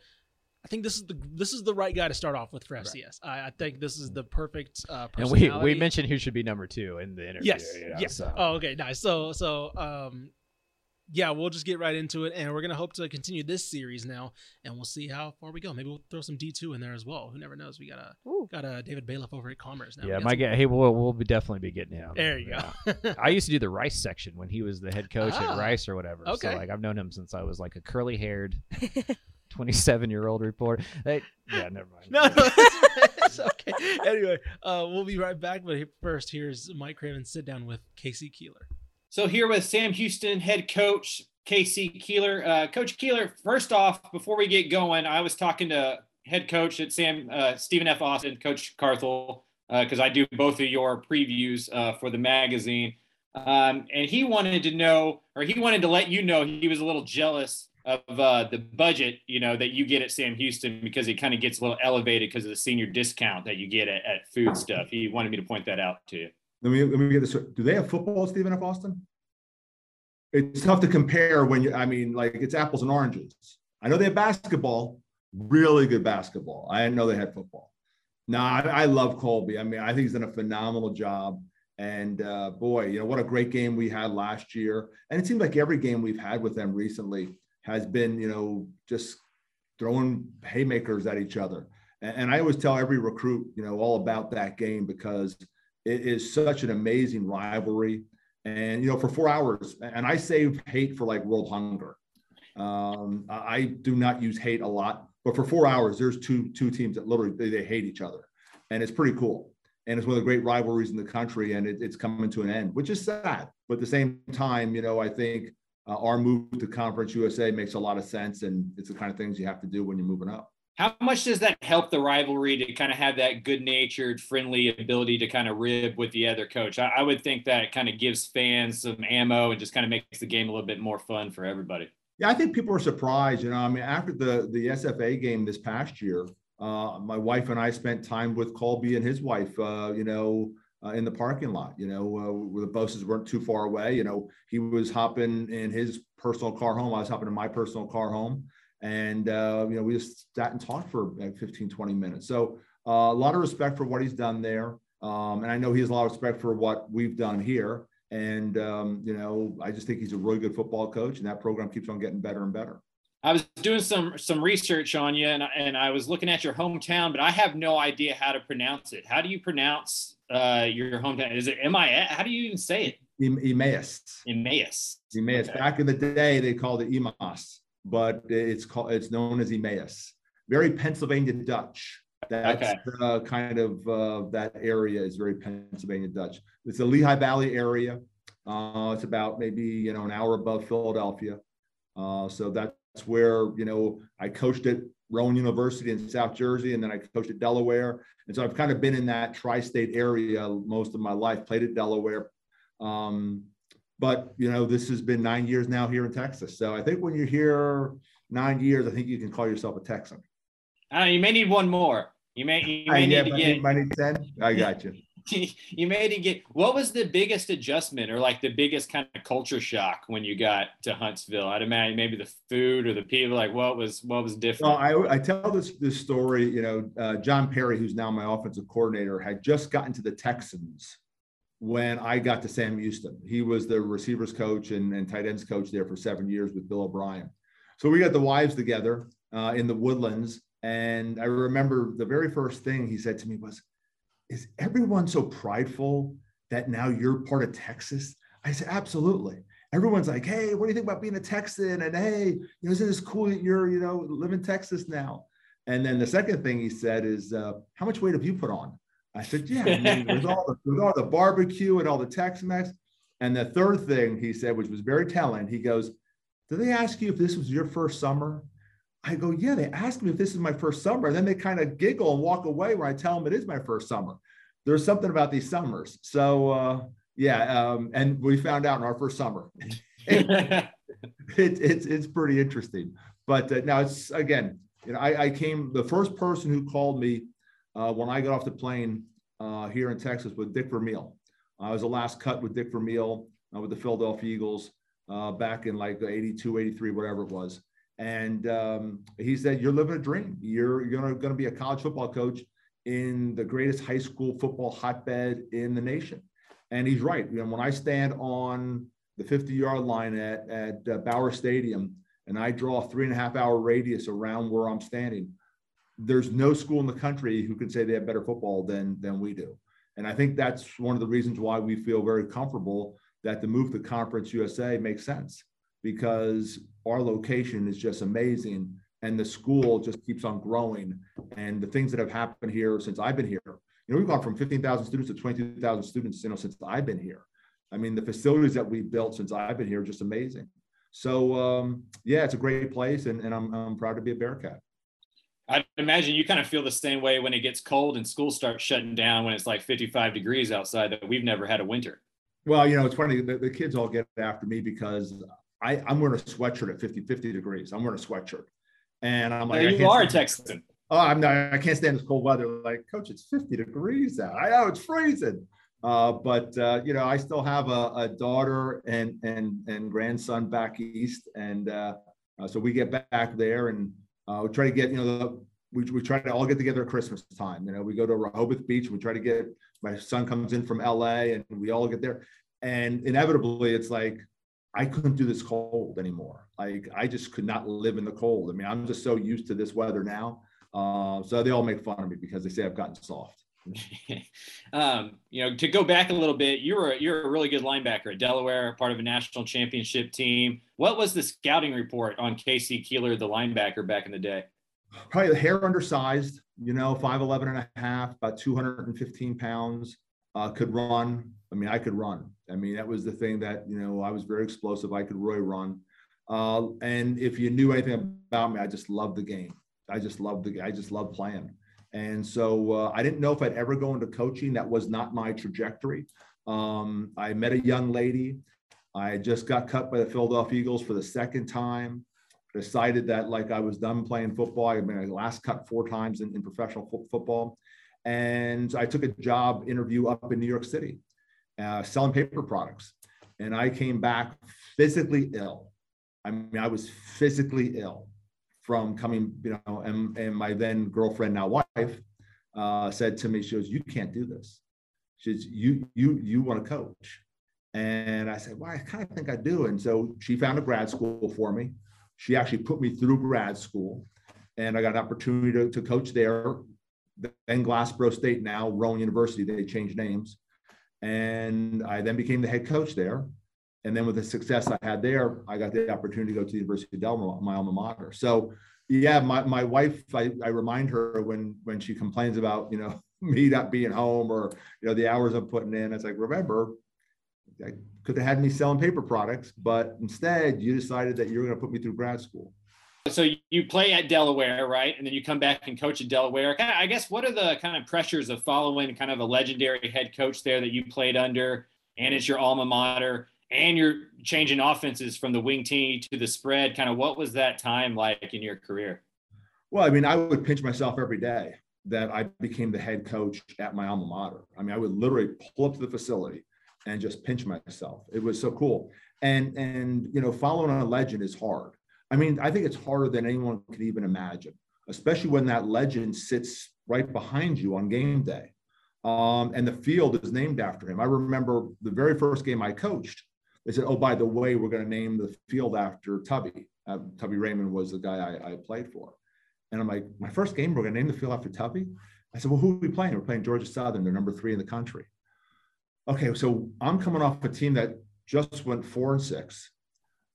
I think this is the this is the right guy to start off with for FCS. I, I think this is the perfect uh, And we, we mentioned who should be number two in the interview. Yes. you know, yes. so. Oh, okay. Nice. So, so, um, yeah, we'll just get right into it, and we're gonna hope to continue this series now, and we'll see how far we go. Maybe we'll throw some D two in there as well. Who never knows? We got a Ooh. got a David Bailiff over at Commerce now. yeah, my guy. Hey, we'll, we'll be definitely be getting him. There you Yeah. go. I used to do the Rice section when he was the head coach Ah, at Rice or whatever. okay. So like I've known him since I was like a curly haired, twenty seven year old reporter. Hey, yeah, never mind. no, no, it's, it's okay. Anyway, uh, we'll be right back. But first, here's Mike Craven sit down with K.C. Keeler. So here with Sam Houston head coach K.C. Keeler. Uh, coach Keeler, first off, before we get going, I was talking to head coach at Sam uh, Stephen F. Austin, Coach Carthel, because I do both of your previews uh, for the magazine, um, and he wanted to know, or he wanted to let you know, he was a little jealous of uh, the budget, you know, that you get at Sam Houston because it kind of gets a little elevated because of the senior discount that you get at, at food stuff. He wanted me to point that out to you. Let me let me get this. Do they have football, Stephen F. Austin? It's tough to compare when you. I mean, like it's apples and oranges. I know they have basketball, really good basketball. I didn't know they had football. No, I, I love Colby. I mean, I think he's done a phenomenal job. And uh, boy, you know what a great game we had last year. And it seemed like every game we've had with them recently has been, you know, just throwing haymakers at each other. And, and I always tell every recruit, you know, all about that game because it is such an amazing rivalry. And, you know, for four hours, and I save hate for like world hunger. Um, I do not use hate a lot, but for four hours, there's two two teams that literally they, they hate each other, and it's pretty cool. And it's one of the great rivalries in the country, and it, it's coming to an end, which is sad. But at the same time, you know, I think uh, our move to Conference USA makes a lot of sense, and it's the kind of things you have to do when you're moving up. How much does that help the rivalry to kind of have that good natured, friendly ability to kind of rib with the other coach? I, I would think that kind of gives fans some ammo and just kind of makes the game a little bit more fun for everybody. Yeah, I think people are surprised. You know, I mean, after the the SFA game this past year, uh, my wife and I spent time with Colby and his wife. Uh, you know, uh, in the parking lot. You know, uh, where the buses weren't too far away. You know, he was hopping in his personal car home. I was hopping in my personal car home, and uh, you know, we just sat and talked for like 15, 20 minutes. So uh, a lot of respect for what he's done there, um, and I know he has a lot of respect for what we've done here. And um, you know, I just think he's a really good football coach, and that program keeps on getting better and better. I was doing some some research on you, and, and I was looking at your hometown, but I have no idea how to pronounce it. How do you pronounce uh, your hometown? Is it M I? How do you even say it? Em- Emmaus. Emmaus. Emmaus. Okay. Back in the day, they called it Emas, but it's called it's known as Emmaus. Very Pennsylvania Dutch. That's Okay. uh, kind of uh, that area is very Pennsylvania Dutch. It's the Lehigh Valley area. Uh, it's about maybe you know an hour above Philadelphia. Uh, so that's where you know I coached at Rowan University in South Jersey, and then I coached at Delaware. And so I've kind of been in that tri-state area most of my life. Played at Delaware, um, but you know this has been nine years now here in Texas. So I think when you're here nine years, I think you can call yourself a Texan. I you may need one more. You may you may I, need yeah, to get might need ten. I got you. you made it get. What was the biggest adjustment, or like the biggest kind of culture shock when you got to Huntsville? I'd imagine maybe the food or the people. Like, what was what was different? Well, I, I tell this this story. You know, uh, John Perry, who's now my offensive coordinator, had just gotten to the Texans when I got to Sam Houston. He was the receivers coach and, and tight ends coach there for seven years with Bill O'Brien. So we got the wives together uh, in the woodlands. And I remember the very first thing he said to me was, Is everyone so prideful that now you're part of Texas? I said, Absolutely. Everyone's like, Hey, what do you think about being a Texan? And hey, you know, isn't this cool that you're, you know, live in Texas now? And then the second thing he said is, uh, How much weight have you put on? I said, yeah, I mean, with, all the, with all the barbecue and all the Tex-Mex. And the third thing he said, which was very telling, he goes, did they ask you if this was your first summer? I go, yeah, they asked me if this is my first summer. And then they kind of giggle and walk away when I tell them it is my first summer. There's something about these summers. So uh, yeah, um, and we found out in our first summer. it, it, it's, it's pretty interesting. But uh, now it's, again, you know, I, I came, the first person who called me uh, when I got off the plane uh, here in Texas with Dick Vermeil. I was the last cut with Dick Vermeil uh, with the Philadelphia Eagles uh, back in like 82, 83, whatever it was. And um, he said, You're living a dream. You're, you're going to be a college football coach in the greatest high school football hotbed in the nation. And he's right. You know, when I stand on the 50 yard line at, at uh, Bowers Stadium and I draw a three and a half hour radius around where I'm standing, there's no school in the country who can say they have better football than than we do. And I think that's one of the reasons why we feel very comfortable that the move to Conference USA makes sense because our location is just amazing and the school just keeps on growing. And the things that have happened here since I've been here, you know, we've gone from 15,000 students to 22,000 students, you know, since I've been here. I mean, the facilities that we built since I've been here are just amazing. So, um, yeah, it's a great place, and, and I'm, I'm proud to be a Bearcat. I imagine you kind of feel the same way when it gets cold and school starts shutting down when it's like 55 degrees outside that we've never had a winter. Well, you know, it's funny. The, the kids all get after me because I, I'm wearing a sweatshirt at 50, 50 degrees. I'm wearing a sweatshirt. And I'm like, yeah, you are a Texan. Oh, I'm not, I can't stand this cold weather. Like, coach, it's 50 degrees out. I know it's freezing. Uh, but uh, you know, I still have a, a, daughter and and and grandson back east, and uh, uh so we get back there, and uh, we try to get, you know, the, we, we try to all get together at Christmas time. You know, we go to Rehoboth Beach. We try to get, my son comes in from LA and we all get there. And inevitably, it's like, I couldn't do this cold anymore. Like, I just could not live in the cold. I mean, I'm just so used to this weather now. Uh, so they all make fun of me because they say I've gotten soft. um, you know, to go back a little bit, you were you're a really good linebacker at Delaware, part of a national championship team. What was the scouting report on K.C. Keeler, the linebacker, back in the day? Probably the hair undersized, you know, 5'11 and a half, about 215 pounds, uh, could run. I mean, I could run. I mean, that was the thing that, you know, I was very explosive. I could really run. Uh, and if you knew anything about me, I just loved the game. I just loved the I just loved playing. And so uh, I didn't know if I'd ever go into coaching. That was not my trajectory. Um, I met a young lady. I just got cut by the Philadelphia Eagles for the second time. Decided that like I was done playing football. I've been last cut four times in, in professional fo- football. And I took a job interview up in New York City, uh, selling paper products. And I came back physically ill. I mean, I was physically ill from coming, you know, and, and my then girlfriend, now wife, uh, said to me, she goes, you can't do this. She says, you, you, you want to coach. And I said, well, I kind of think I do. And so she found a grad school for me. She actually put me through grad school and I got an opportunity to, to coach there. Then Glassboro State, now Rowan University, they changed names. And I then became the head coach there. And then with the success I had there, I got the opportunity to go to the University of Delaware, my alma mater. So yeah, my, my wife, I, I remind her when when she complains about, you know, me not being home or you know the hours I'm putting in. It's like, remember, I could have had me selling paper products, but instead you decided that you're going to put me through grad school. So you play at Delaware, right? And then you come back and coach at Delaware. I guess what are the kind of pressures of following kind of a legendary head coach there that you played under, and it's your alma mater? and you're changing offenses from the wing tee to the spread. Kind of what was that time like in your career? Well, I mean, I would pinch myself every day. that I became the head coach at my alma mater. I mean, I would literally pull up to the facility and just pinch myself. It was so cool. And and you know, following a legend is hard. I mean, I think it's harder than anyone could even imagine, especially when that legend sits right behind you on game day. Um, and the field is named after him. I remember the very first game I coached. They said, "Oh, by the way, we're going to name the field after Tubby." Uh, Tubby Raymond was the guy I, I played for. And I'm like, my first game, we're going to name the field after Tubby. I said, well, who are we playing? We're playing Georgia Southern. They're number three in the country. Okay, so I'm coming off a team that just went four and six,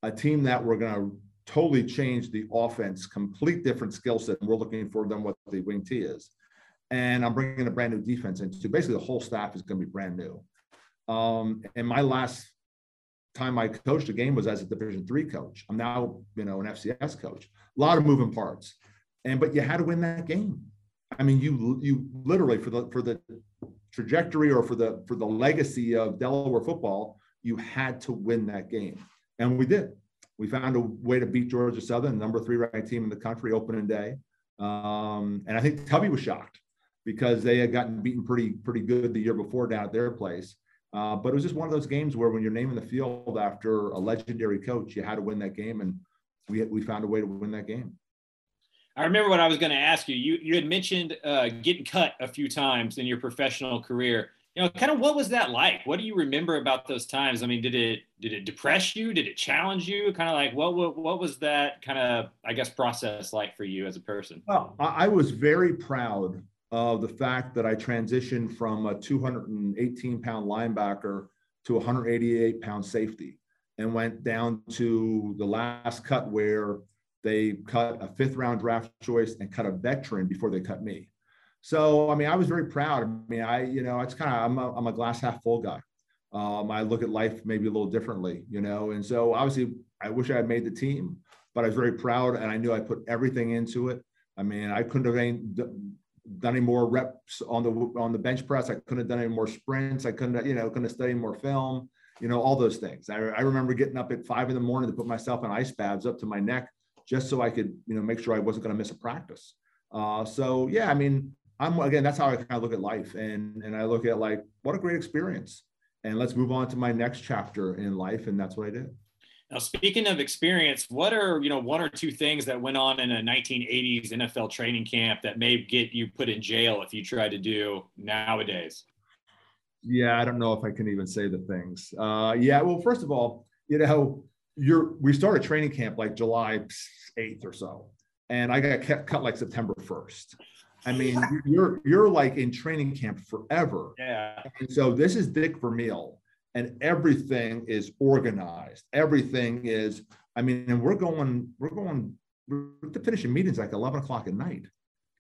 a team that we're going to totally changed the offense, complete different skill set. We're looking for them what the wing T is. And I'm bringing a brand new defense into basically the whole staff is going to be brand new. Um, and my last time I coached a game was as a Division three coach. I'm now, you know, an FCS coach. A lot of moving parts, and but you had to win that game. I mean, you you literally for the for the trajectory or for the for the legacy of Delaware football, you had to win that game, and we did. We found a way to beat Georgia Southern, number three ranked team in the country, opening day. Um, and I think Tubby was shocked because they had gotten beaten pretty pretty good the year before down at their place. Uh, but it was just one of those games where when you're naming the field after a legendary coach, you had to win that game, and we we found a way to win that game. I remember what I was going to ask you. You you had mentioned uh, getting cut a few times in your professional career. You know, kind of what was that like? What do you remember about those times? I mean, did it did it depress you? Did it challenge you? Kind of like what what, what was that kind of I guess process like for you as a person? Well, I was very proud of the fact that I transitioned from a 218 pound linebacker to 188 pound safety and went down to the last cut where they cut a fifth round draft choice and cut a veteran before they cut me. So, I mean, I was very proud. I mean, I, you know, it's kind of, I'm a, I'm a glass half full guy. Um, I look at life maybe a little differently, you know, and so obviously I wish I had made the team, but I was very proud and I knew I put everything into it. I mean, I couldn't have done any more reps on the on the bench press. I couldn't have done any more sprints. I couldn't, you know, couldn't studied more film. You know, all those things. I, I remember getting up at five in the morning to put myself in ice baths up to my neck just so I could, you know, make sure I wasn't going to miss a practice. Uh, so yeah, I mean, I'm again, that's how I kind of look at life, and and I look at like what a great experience, and let's move on to my next chapter in life, and that's what I did. Now, speaking of experience, what are you know one or two things that went on in a 1980s NFL training camp that may get you put in jail if you try to do nowadays? Yeah, I don't know if I can even say the things. Uh, yeah, well, first of all, you know, you're we started training camp like July 8th or so, and I got cut, cut like September 1st. I mean, you're you're like in training camp forever. Yeah. And so this is Dick Vermeil and everything is organized. Everything is, I mean, and we're going, we're going, we're finishing meetings like 11 o'clock at night.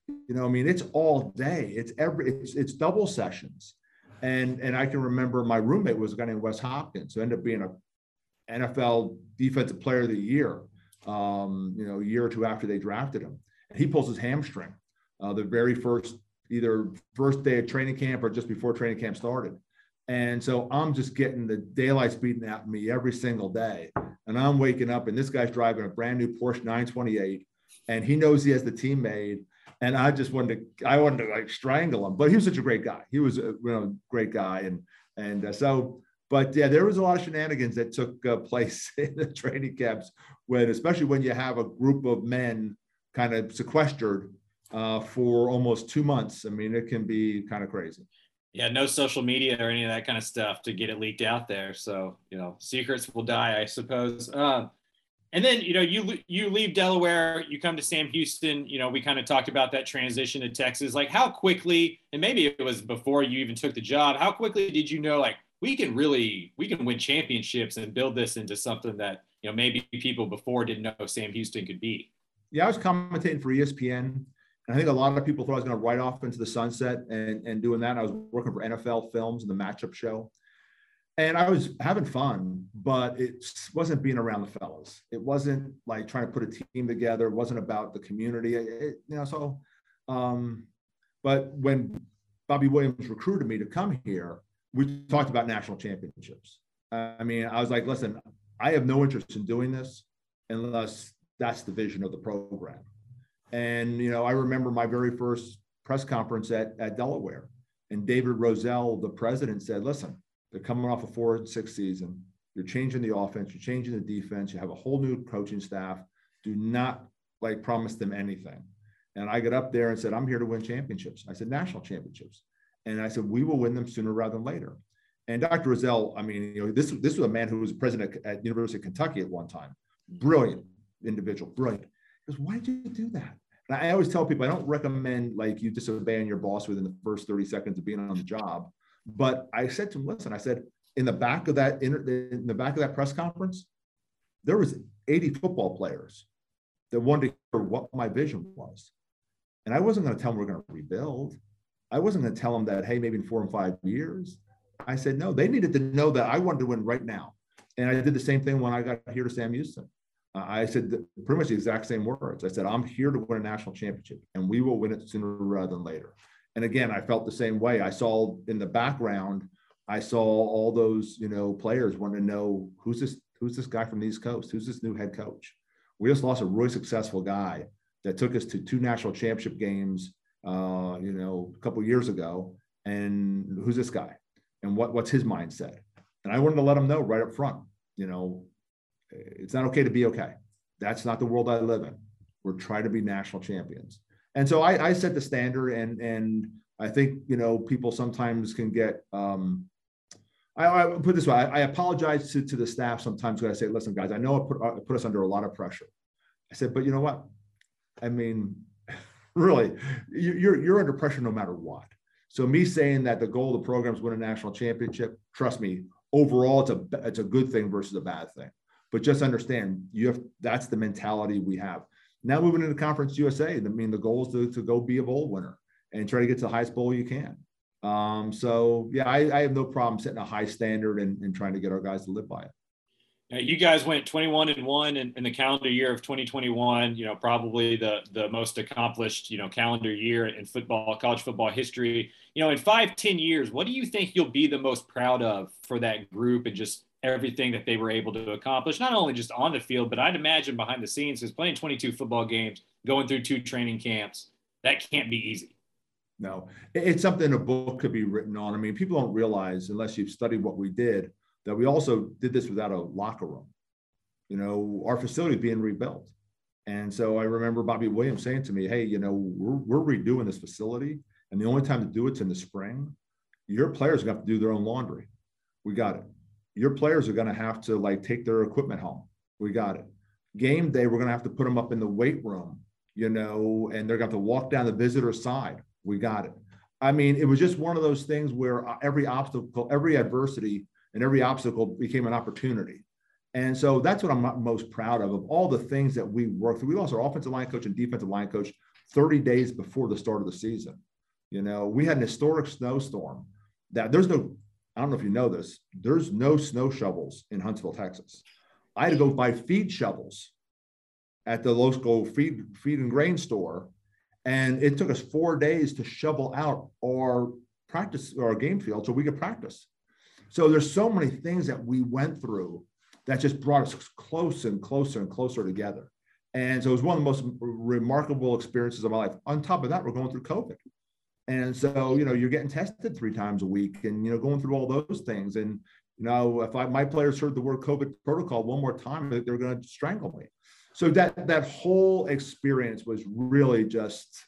You know, I mean, it's all day. It's every, it's, it's double sessions. And, and I can remember my roommate was a guy named Wes Hopkins, who ended up being a NFL defensive player of the year, um, you know, a year or two after they drafted him. And he pulls his hamstring uh, the very first, either first day of training camp or just before training camp started. And so I'm just getting the daylights beaten out of me every single day. And I'm waking up, and this guy's driving a brand new Porsche 928, and he knows he has the team made. And I just wanted to, I wanted to like strangle him, but he was such a great guy. He was a you know great guy, and and uh, so, but yeah, there was a lot of shenanigans that took uh, place in the training camps when, especially when you have a group of men kind of sequestered uh, for almost two months. I mean, it can be kind of crazy yeah, no social media or any of that kind of stuff to get it leaked out there. So you know, secrets will die, I suppose. Um, and then you know, you you leave Delaware, you come to Sam Houston. You know, we kind of talked about that transition to Texas. Like, how quickly, and maybe it was before you even took the job. How quickly did you know, like, we can really we can win championships and build this into something that you know maybe people before didn't know Sam Houston could be. Yeah, I was commentating for ESPN and I think a lot of people thought I was going to write off into the sunset and, and doing that. I was working for NFL Films and the matchup show. And I was having fun, but it wasn't being around the fellas. It wasn't like trying to put a team together. It wasn't about the community. It, you know, so, um, but when Bobby Williams recruited me to come here, we talked about national championships. I mean, I was like, listen, I have no interest in doing this unless that's the vision of the program. And, you know, I remember my very first press conference at, at Delaware. And David Roselle, the president, said, listen, they're coming off a four and six season. You're changing the offense, you're changing the defense, you have a whole new coaching staff. Do not like promise them anything. And I got up there and said, I'm here to win championships. I said, national championships. And I said, we will win them sooner rather than later. And Dr. Roselle, I mean, you know, this, this was a man who was president at University of Kentucky at one time. Brilliant individual, brilliant. Why did you do that? And I always tell people, I don't recommend like you disobeying your boss within the first 30 seconds of being on the job. But I said to him, listen, I said, in the back of that, in the back of that press conference, there was 80 football players that wanted to hear what my vision was. And I wasn't going to tell them we're going to rebuild. I wasn't going to tell them that, hey, maybe in four and five years. I said, no, they needed to know that I wanted to win right now. And I did the same thing when I got here to Sam Houston. Uh, I said pretty much the exact same words. I said, I'm here to win a national championship and we will win it sooner rather than later. And again, I felt the same way. I saw in the background, I saw all those, you know, players wanting to know who's this, who's this guy from the East Coast? Who's this new head coach? We just lost a really successful guy that took us to two national championship games, uh, you know, a couple years ago. And who's this guy? And what, what's his mindset? And I wanted to let him know right up front, you know, it's not okay to be okay. That's not the world I live in. We're trying to be national champions. And so I, I set the standard and, and I think, you know, people sometimes can get, um, I, I put this way, I, I, apologize to, to the staff sometimes when I say, listen, guys, I know I put, I put us under a lot of pressure. I said, but you know what? I mean, really, you're, you're under pressure no matter what. So me saying that the goal of the program is win a national championship, trust me, overall, it's a, it's a good thing versus a bad thing. But just understand, you have that's the mentality we have. Now moving into Conference USA, I mean, the goal is to, to go be a bowl winner and try to get to the highest bowl you can. Um, so yeah, I, I, have no problem setting a high standard and, and trying to get our guys to live by it. Now, you guys went 21 and one in, in, the calendar year of 2021. You know, probably the the most accomplished you know calendar year in football, college football history. You know, in five, ten years, what do you think you'll be the most proud of for that group and just everything that they were able to accomplish? Not only just on the field, but I'd imagine behind the scenes, is playing 22 football games, going through two training camps. That can't be easy. No, it's something a book could be written on. I mean, people don't realize unless you've studied what we did that we also did this without a locker room. You know, our facility being rebuilt. And so I remember Bobby Williams saying to me, Hey, you know, we're, we're redoing this facility. And the only time to do it's in the spring. Your players have to do their own laundry. We got it. Your players are going to have to like take their equipment home. We got it. Game day, we're going to have to put them up in the weight room, you know, and they're going to have to walk down the visitor side we got it. I mean, it was just one of those things where uh, every obstacle, every adversity, and every obstacle became an opportunity. And so that's what I'm most proud of, of all the things that we worked through. We lost our offensive line coach and defensive line coach 30 days before the start of the season. You know, we had an historic snowstorm that there's no, I don't know if you know this, there's no snow shovels in Huntsville, Texas. I had to go buy feed shovels at the local feed, feed and grain store and it took us four days to shovel out our practice our game field so we could practice. So there's so many things that we went through that just brought us close and closer and closer together. And so it was one of the most remarkable experiences of my life. On top of that, we're going through COVID. And so, you know, you're getting tested three times a week and, you know, going through all those things. And, you know, if I, my players heard the word COVID protocol one more time, they're going to strangle me so that that whole experience was really just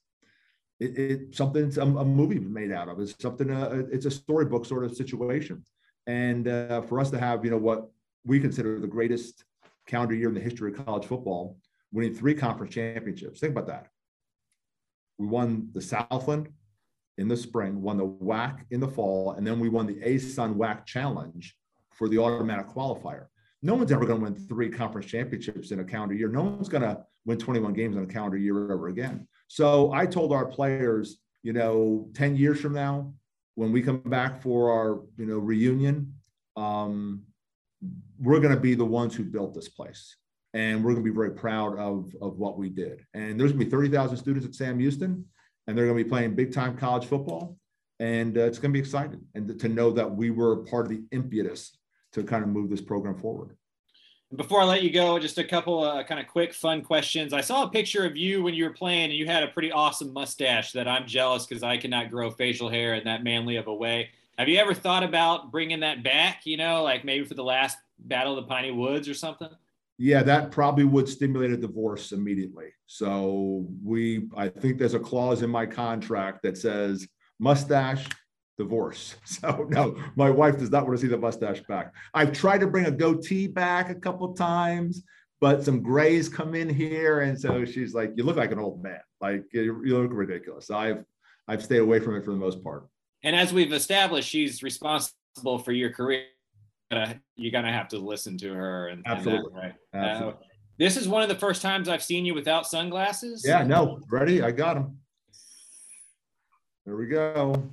it, it something a, a, movie made out of. It's something uh, it's a storybook sort of situation, and uh, for us to have you know what we consider the greatest calendar year in the history of college football, winning three conference championships. Think about that. We won the Southland in the spring, won the WAC in the fall, and then we won the ASUN WAC Challenge for the automatic qualifier no one's ever going to win three conference championships in a calendar year. No one's going to win 21 games in a calendar year ever again. So I told our players, you know, 10 years from now, when we come back for our, you know, reunion, um, we're going to be the ones who built this place. And we're going to be very proud of, of what we did. And there's going to be 30,000 students at Sam Houston, and they're going to be playing big time college football. And uh, it's going to be exciting. And to know that we were part of the impetus to kind of move this program forward. Before I let you go, just a couple uh, kind of quick, fun questions. I saw a picture of you when you were playing, and you had a pretty awesome mustache that I'm jealous because I cannot grow facial hair in that manly of a way. Have you ever thought about bringing that back? You know, like maybe for the last Battle of the Piney Woods or something? Yeah, that probably would stimulate a divorce immediately. So we, I think there's a clause in my contract that says mustache, divorce. So no, my wife does not want to see the mustache back. I've tried to bring a goatee back a couple times, but some grays come in here, and so she's like, "You look like an old man. Like you, you look ridiculous." I've I've stayed away from it for the most part. And as we've established, she's responsible for your career. You're gonna have to listen to her. And, Absolutely. And that, right? Absolutely. Uh, this is one of the first times I've seen you without sunglasses. Yeah. No. Ready? I got them. There we go.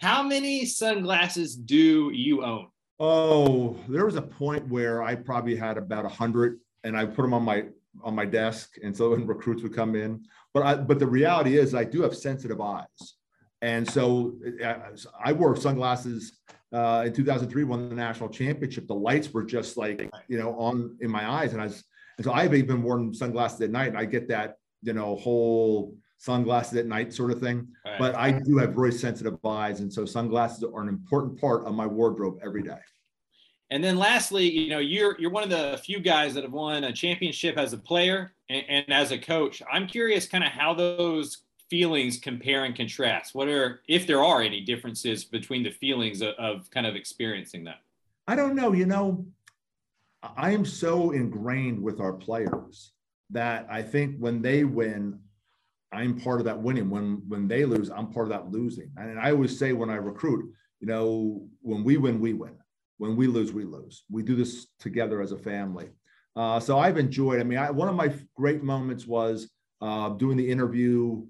How many sunglasses do you own? Oh, there was a point where I probably had about a hundred, and I put them on my on my desk, and so when recruits would come in. But I, but the reality is, I do have sensitive eyes, and so I, I wore sunglasses uh, in 2003, won the national championship. The lights were just like you know on in my eyes, and I was, and so I've even worn sunglasses at night, and I get that you know whole sunglasses at night sort of thing. Right. But I do have very sensitive eyes. And so sunglasses are an important part of my wardrobe every day. And then lastly, you know, you're you're one of the few guys that have won a championship as a player and, and as a coach. I'm curious kind of how those feelings compare and contrast. What are if there are any differences between the feelings of, of kind of experiencing that? I don't know. You know, I am so ingrained with our players that I think when they win, I'm part of that winning. When when they lose, I'm part of that losing. And I always say when I recruit, you know, when we win, we win. When we lose, we lose. We do this together as a family. Uh, so I've enjoyed. I mean, I, one of my great moments was uh, doing the interview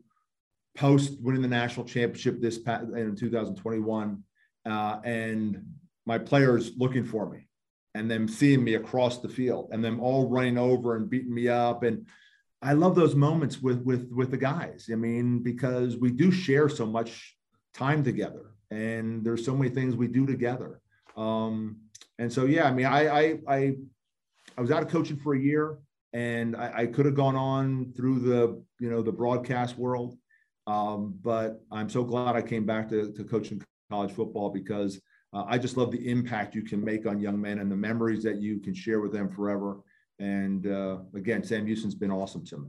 post winning the national championship this past, in 2021, uh, and my players looking for me, and them seeing me across the field, and them all running over and beating me up, and I love those moments with with with the guys. I mean, because we do share so much time together, and there's so many things we do together. Um, and so, yeah, I mean, I I I, I was out of coaching for a year, and I, I could have gone on through the you know the broadcast world, um, but I'm so glad I came back to to coaching college football because uh, I just love the impact you can make on young men and the memories that you can share with them forever. And uh, again, Sam Houston's been awesome to me.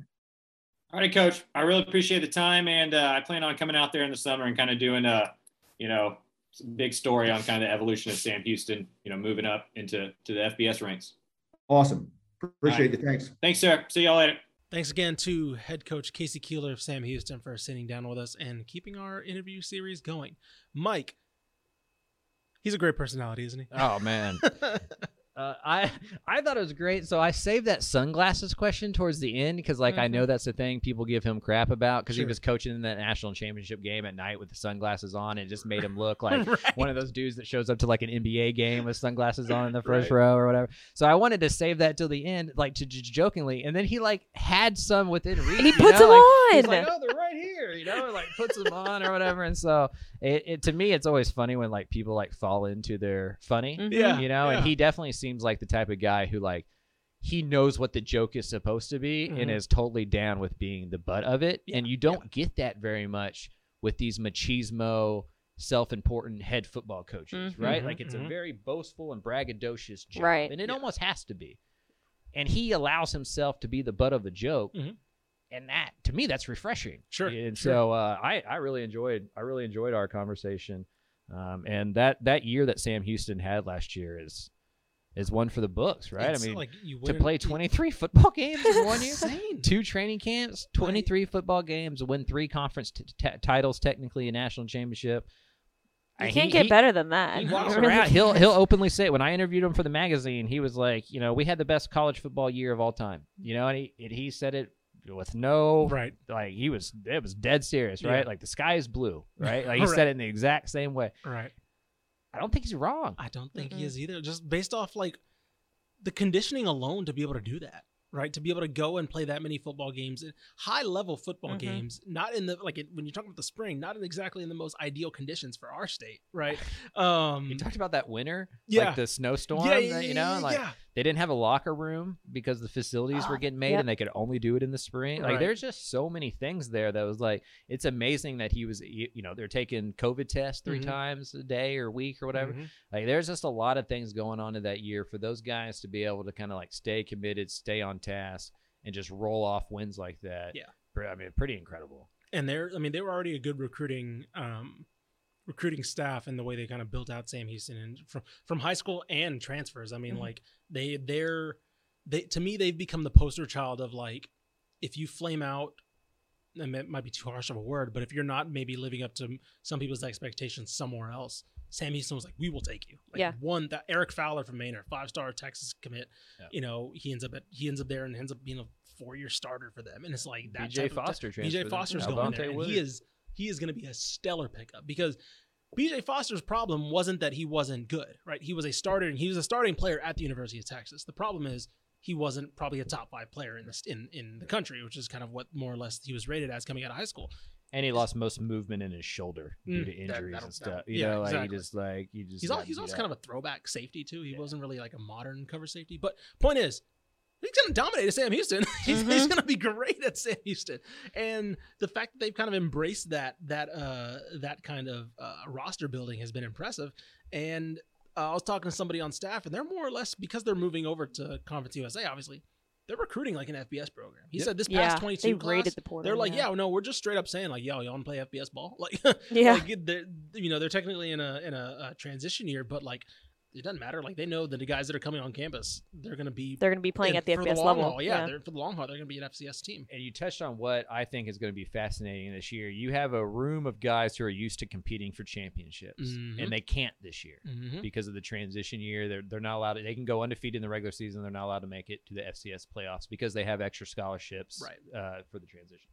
All right, Coach. I really appreciate the time, and uh, I plan on coming out there in the summer and kind of doing a, you know, big story on kind of the evolution of Sam Houston. You know, moving up into to the FBS ranks. Awesome. Appreciate right. you. Thanks. Thanks, sir. See y'all later. Thanks again to head coach K.C. Keeler of Sam Houston for sitting down with us and keeping our interview series going. Mike, he's a great personality, isn't he? Oh man. Uh, I I thought it was great, so I saved that sunglasses question towards the end because, like, mm-hmm. I know that's the thing people give him crap about because sure. he was coaching in that national championship game at night with the sunglasses on. And it just made him look like right. one of those dudes that shows up to like an NBA game with sunglasses on in the first right. row or whatever. So I wanted to save that till the end, like to just jokingly, and then he like had some within reach. And he puts know? them like, on. He's like, oh, they're right here, you know, like puts them on or whatever. And so it, it, to me, it's always funny when like people like fall into their funny, mm-hmm. yeah, you know. Yeah. And he definitely seems like the type of guy who like he knows what the joke is supposed to be Mm-hmm. and is totally down with being the butt of it. Yeah, And you don't get that very much with these machismo, self-important head football coaches, Mhm. right? Mhm, Like it's a very boastful and braggadocious job, Right. and it Yeah. almost has to be. And he allows himself to be the butt of the joke. Mhm. And that, to me, that's refreshing. Sure, And sure. so uh, I, I really enjoyed, I really enjoyed our conversation. Um, and that that year that Sam Houston had last year is is one for the books, right? It's I mean, like you to play 23 football games in one year, two training camps, 23 football games, win three conference t- t- titles, technically a national championship. You Uh, can't he- get he- better than that. He walks Really around. He'll he'll openly say it. When I interviewed him for the magazine, he was like, you know, we had the best college football year of all time. You know, and he and he said it with no Right. like he was it was dead serious, Yeah. right? Like the sky is blue, right? Like he Right. said it in the exact same way. Right. I don't think he's wrong. I don't think he Mm-mm. is either. Just based off like the conditioning alone to be able to do that, right? To be able to go and play that many football games, high level football Mhm. games, not in the like it, when you're talking about the spring, not in exactly in the most ideal conditions for our state, right? Um, You talked about that winter, Yeah. like the snowstorm, yeah, yeah, yeah, you know, like yeah. They didn't have a locker room because the facilities were Ah, getting made yep. and they could only do it in the spring. Like there's just so many things there that was like it's amazing that he was you know they're taking COVID tests 3 Mhm. times a day or week or whatever. Mhm. Like there's just a lot of things going on in that year for those guys to be able to kind of like stay committed, stay on task, and just roll off wins like that. Yeah. I mean, pretty incredible. and they're I mean they were already a good recruiting um recruiting staff and the way they kind of built out Sam Houston and from from high school and transfers. I mean Mhm. like they they're they to me they've become the poster child of like if you flame out and it might be too harsh of a word, but if you're not maybe living up to some people's expectations somewhere else, Sam Houston was like, "We will take you." Like Yeah. One that Eric Fowler from Maynard, five star Texas commit. Yeah. You know, he ends up at he ends up there and ends up being a four year starter for them, and it's like that. BJ type Foster transferred BJ. Foster's Alvante going there. and he is he is going to be a stellar pickup because BJ Foster's problem wasn't that he wasn't good, right? He was a starter and he was a starting player at the University of Texas. The problem is he wasn't probably a top five player in this in in the country, which is kind of what more or less he was rated as coming out of high school. And he lost most movement in his shoulder due Mm, to injuries that'll- and stuff. You yeah, know, like exactly. he just like he just He's all, he's also kind of a throwback safety too. He wasn't really like a modern cover safety. But point is, he's going to dominate at Sam Houston. he's, he's going to be great at Sam Houston. And the fact that they've kind of embraced that that uh that kind of uh, roster building has been impressive. And uh, I was talking to somebody on staff, and they're more or less because they're moving over to Conference USA. Obviously, they're recruiting like an FBS program. He Yep. said this past Yeah, twenty they two rated class, the portal. they're like, yeah, no, we're just straight up saying like, yo, y'all want to play FBS ball? Like, Yeah. like they're, you know, they're technically in a in a, a transition year, but like, it doesn't matter. Like, they know that the guys that are coming on campus, they're going to be they're going to be playing in- at the for FBS long level. haul. Yeah, they're for the long haul. They're going to be an FCS team. and you touched on what I think is going to be fascinating this year. You have a room of guys who are used to competing for championships, Mhm. and they can't this year Mm-hmm. because of the transition year. They're they're not allowed. To, they can go undefeated in the regular season. They're not allowed to make it to the FCS playoffs because they have extra scholarships Right. uh, for the transition.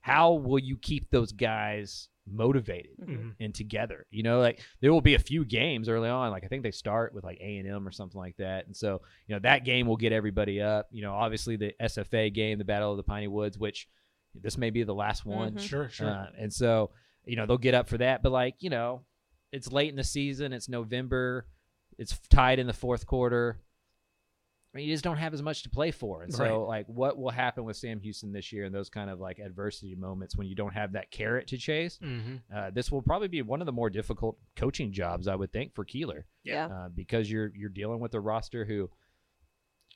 How will you keep those guys motivated Mhm. and together? You know, like there will be a few games early on. Like I think they start with like A and M or something like that, and so you know that game will get everybody up. You know, obviously the SFA game, the Battle of the Piney Woods, which this may be the last one. Mhm. Sure, sure. Uh, and so, you know, they'll get up for that. But like, you know, it's late in the season. It's November. It's tied in the fourth quarter. I mean, you just don't have as much to play for. And so, Right. like, what will happen with Sam Houston this year in those kind of like adversity moments when you don't have that carrot to chase? mm-hmm. Uh, this will probably be one of the more difficult coaching jobs, I would think, for Keeler, Yeah. uh, because you're you're dealing with a roster who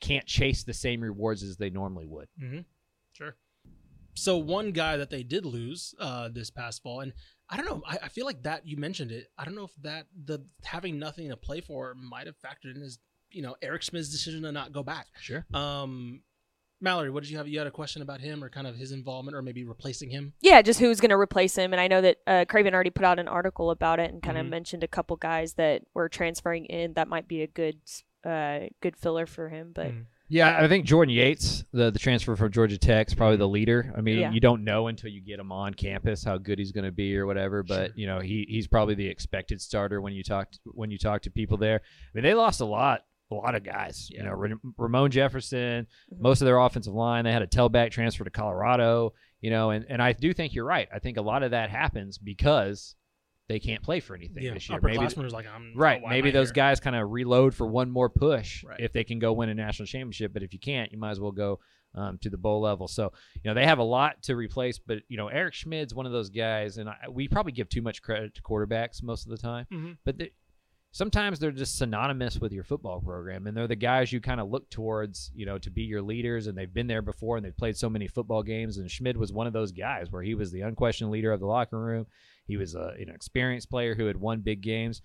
can't chase the same rewards as they normally would. Mm-hmm. Sure. So one guy that they did lose uh, this past fall, and I don't know. I, I feel like that you mentioned it. I don't know if that the having nothing to play for might have factored in his, you know, Eric Schmid's decision to not go back. Sure. Um, Mallory, what did you have? You had a question about him, or kind of his involvement, or maybe replacing him? Yeah, just who's going to replace him. And I know that uh, Craven already put out an article about it and kind of Mhm. mentioned a couple guys that were transferring in that might be a good uh, good filler for him. But Mhm. Yeah, I think Jordan Yates, the the transfer from Georgia Tech, is probably the leader. I mean, Yeah. you don't know until you get him on campus how good he's going to be or whatever. But Sure. you know, he he's probably the expected starter when you talk to, when you talk to people there. I mean, they lost a lot, a lot of guys. You know, Ra- Ramon Jefferson, Mhm. most of their offensive line. They had a tailback transfer to Colorado. You know, and and I do think you're right. I think a lot of that happens because they can't play for anything Yeah, this year. was like, I'm Right. Maybe those here? guys kind of reload for one more push Right. if they can go win a national championship. But if you can't, you might as well go um, to the bowl level. So, you know, they have a lot to replace. But, you know, Eric Schmid's one of those guys, and I, we probably give too much credit to quarterbacks most of the time. Mhm. But sometimes they're just synonymous with your football program. And they're the guys you kind of look towards, you know, to be your leaders. And they've been there before and they've played so many football games. And Schmid was one of those guys where he was the unquestioned leader of the locker room. He was a, an experienced player who had won big games.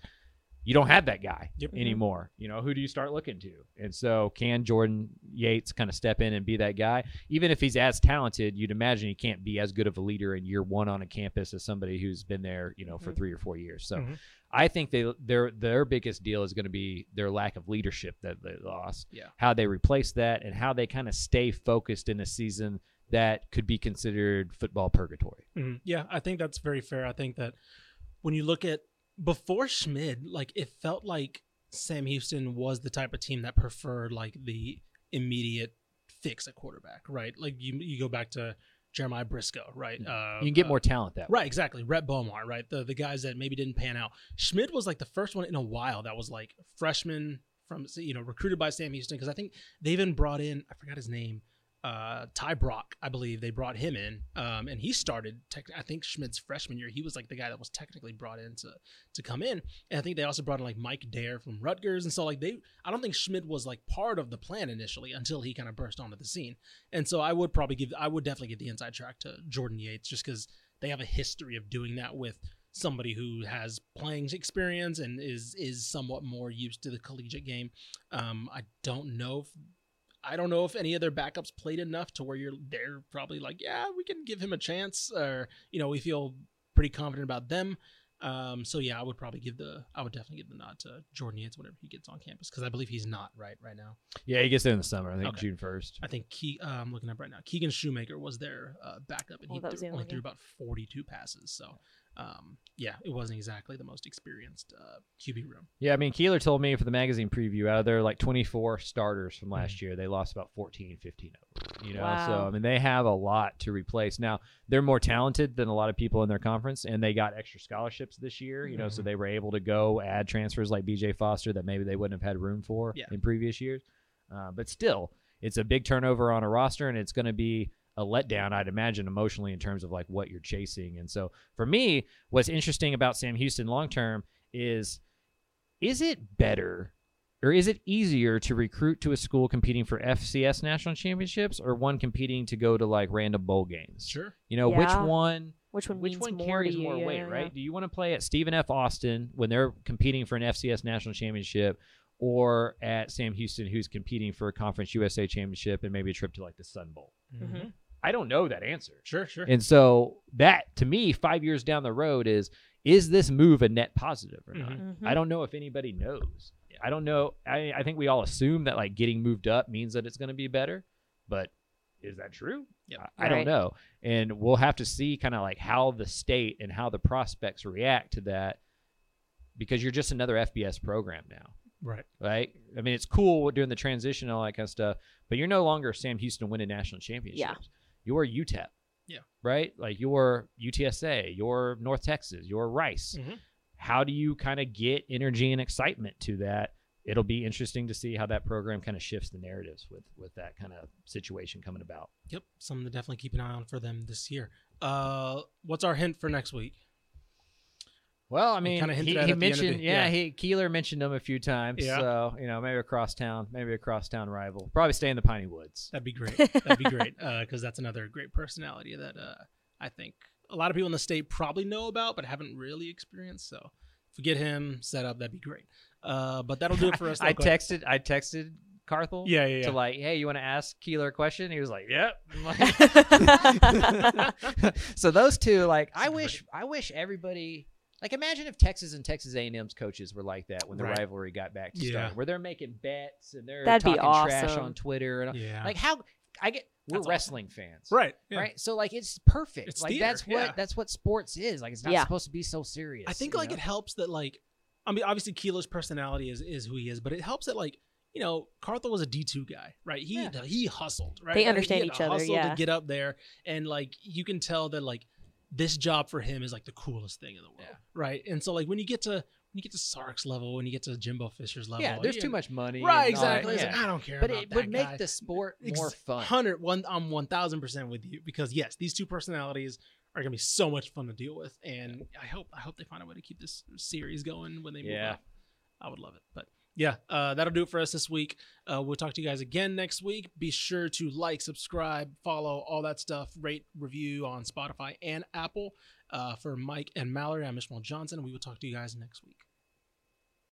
You don't have that guy Yep. Mhm. anymore. You know, who do you start looking to? And so, can Jordan Yates kind of step in and be that guy? Even if he's as talented, you'd imagine he can't be as good of a leader in year one on a campus as somebody who's been there, you know, for Mhm. three or four years. So, Mhm. I think they their their biggest deal is going to be their lack of leadership that they lost. Yeah. How they replace that and how they kind of stay focused in a season that could be considered football purgatory. Mhm. Yeah, I think that's very fair. I think that when you look at before Schmid, like it felt like Sam Houston was the type of team that preferred like the immediate fix at quarterback, right? Like you you go back to Jeremiah Briscoe, right? Uh, You can get uh, more talent that way. Right, exactly. Rhett Beaumont, right? The the guys that maybe didn't pan out. Schmid was like the first one in a while that was like freshman, from you know recruited by Sam Houston because I think they even brought in I forgot his name uh, Ty Brock, I believe they brought him in, um, and he started. Tech, I think Schmid's freshman year, he was like the guy that was technically brought in to to come in. And I think they also brought in like Mike Dare from Rutgers, and so like they, I don't think Schmid was like part of the plan initially until he kind of burst onto the scene. And so I would probably give, I would definitely give the inside track to Jordan Yates just because they have a history of doing that with somebody who has playing experience and is is somewhat more used to the collegiate game. Um, I don't know if I don't know if any of their backups played enough to where you're they're probably like, yeah, we can give him a chance, or you know, we feel pretty confident about them. Um, so yeah, I would probably give the I would definitely give the nod to Jordan Yates whenever he gets on campus because I believe he's not right right now. Yeah, he gets there in the summer. I think Okay. June first. I think Ke- uh, I'm looking up right now. Keegan Shoemaker was their uh, backup, and Oh, he that was threw, only other threw about 42 passes. So um, yeah, it wasn't exactly the most experienced uh, QB room. Yeah, I mean Keeler told me for the magazine preview out of their like 24 starters from last year, they lost about 14, 15 of them. You know, so I mean they have a lot to replace. Now they're more talented than a lot of people in their conference, and they got extra scholarships this year. You know, so they were able to go add transfers like B.J. Foster that maybe they wouldn't have had room for Yeah. in previous years. Uh, but still, it's a big turnover on a roster, and it's going to be a letdown, I'd imagine, emotionally in terms of like what you're chasing. And so for me, what's interesting about Sam Houston long term is is it better or is it easier to recruit to a school competing for FCS national championships or one competing to go to like random bowl games? Sure. You know, which one Which one which one carries to you? more Yeah, weight, yeah, right? Do you want to play at Stephen F. Austin when they're competing for an FCS national championship or at Sam Houston who's competing for a Conference USA championship and maybe a trip to like the Sun Bowl? Mhm. I don't know that answer. Sure, sure. And so that to me, five years down the road is is this move a net positive or not? Mhm. I don't know if anybody knows. I don't know. I, I think we all assume that like getting moved up means that it's going to be better, but is that true? Yep. I, I don't know. And we'll have to see kind of like how the state and how the prospects react to that because you're just another FBS program now right. right? I mean, it's cool doing the transition and all that kind of stuff, but you're no longer Sam Houston winning national championships. You're UTEP. Yeah. Right? Like you're UTSA, you're North Texas, you're Rice. Mhm. How do you kind of get energy and excitement to that? It'll be interesting to see how that program kind of shifts the narratives with with that kind of situation coming about. Yep. Something to definitely keep an eye on for them this year. Uh, what's our hint for next week? Well, I mean, he, he it at the end of the- mentioned, yeah, yeah. he Keeler mentioned them a few times. Yeah. So you know, maybe a crosstown, maybe a crosstown rival. Probably stay in the Piney Woods. That'd be great. That'd be great because that's another great personality that uh, I think a lot of people in the state probably know about but haven't really experienced. So if we get him set up, that'd be great. Uh, but that'll do it for us. I though. Go ahead. texted I texted Carthel Yeah, yeah, yeah. to like, hey, you want to ask Keeler a question? He was like, yep. so those two, like, I wish I wish everybody like imagine if Texas and Texas A&M's coaches were like that when the Right. rivalry got back to Yeah. start, where they're making bets and they're That'd be talking trash on Twitter and Yeah. like how I get we're That's awesome. wrestling fans. right. Yeah. Right, so like it's perfect. It's like theater, that's what yeah. that's what sports is. Like it's not Yeah. supposed to be so serious. I think like know? it helps that like I mean obviously Keeler's personality is is who he is, but it helps that like you know Carthel was a D two guy, right? He Yeah. he hustled, right? They Like, he understand each other, hustle yeah. To get up there, and like you can tell that like this job for him is like the coolest thing in the world, Yeah. right? And so like when you get to when you get to Sark's level, when you get to Jimbo Fisher's level, yeah, there's too know- much money. Right, and all that, exactly. Yeah. I don't care, but about it would make the sport more fun. Hundred one, I'm one thousand percent with you because yes, these two personalities are gonna be so much fun to deal with, and I hope I hope they find a way to keep this series going when they move Yeah. up. I would love it, but yeah, uh, that'll do it for us this week. Uh, we'll talk to you guys again next week. Be sure to like, subscribe, follow, all that stuff. Rate, review on Spotify and Apple. Uh, for Mike and Mallory, I'm Ishmael Johnson. We will talk to you guys next week.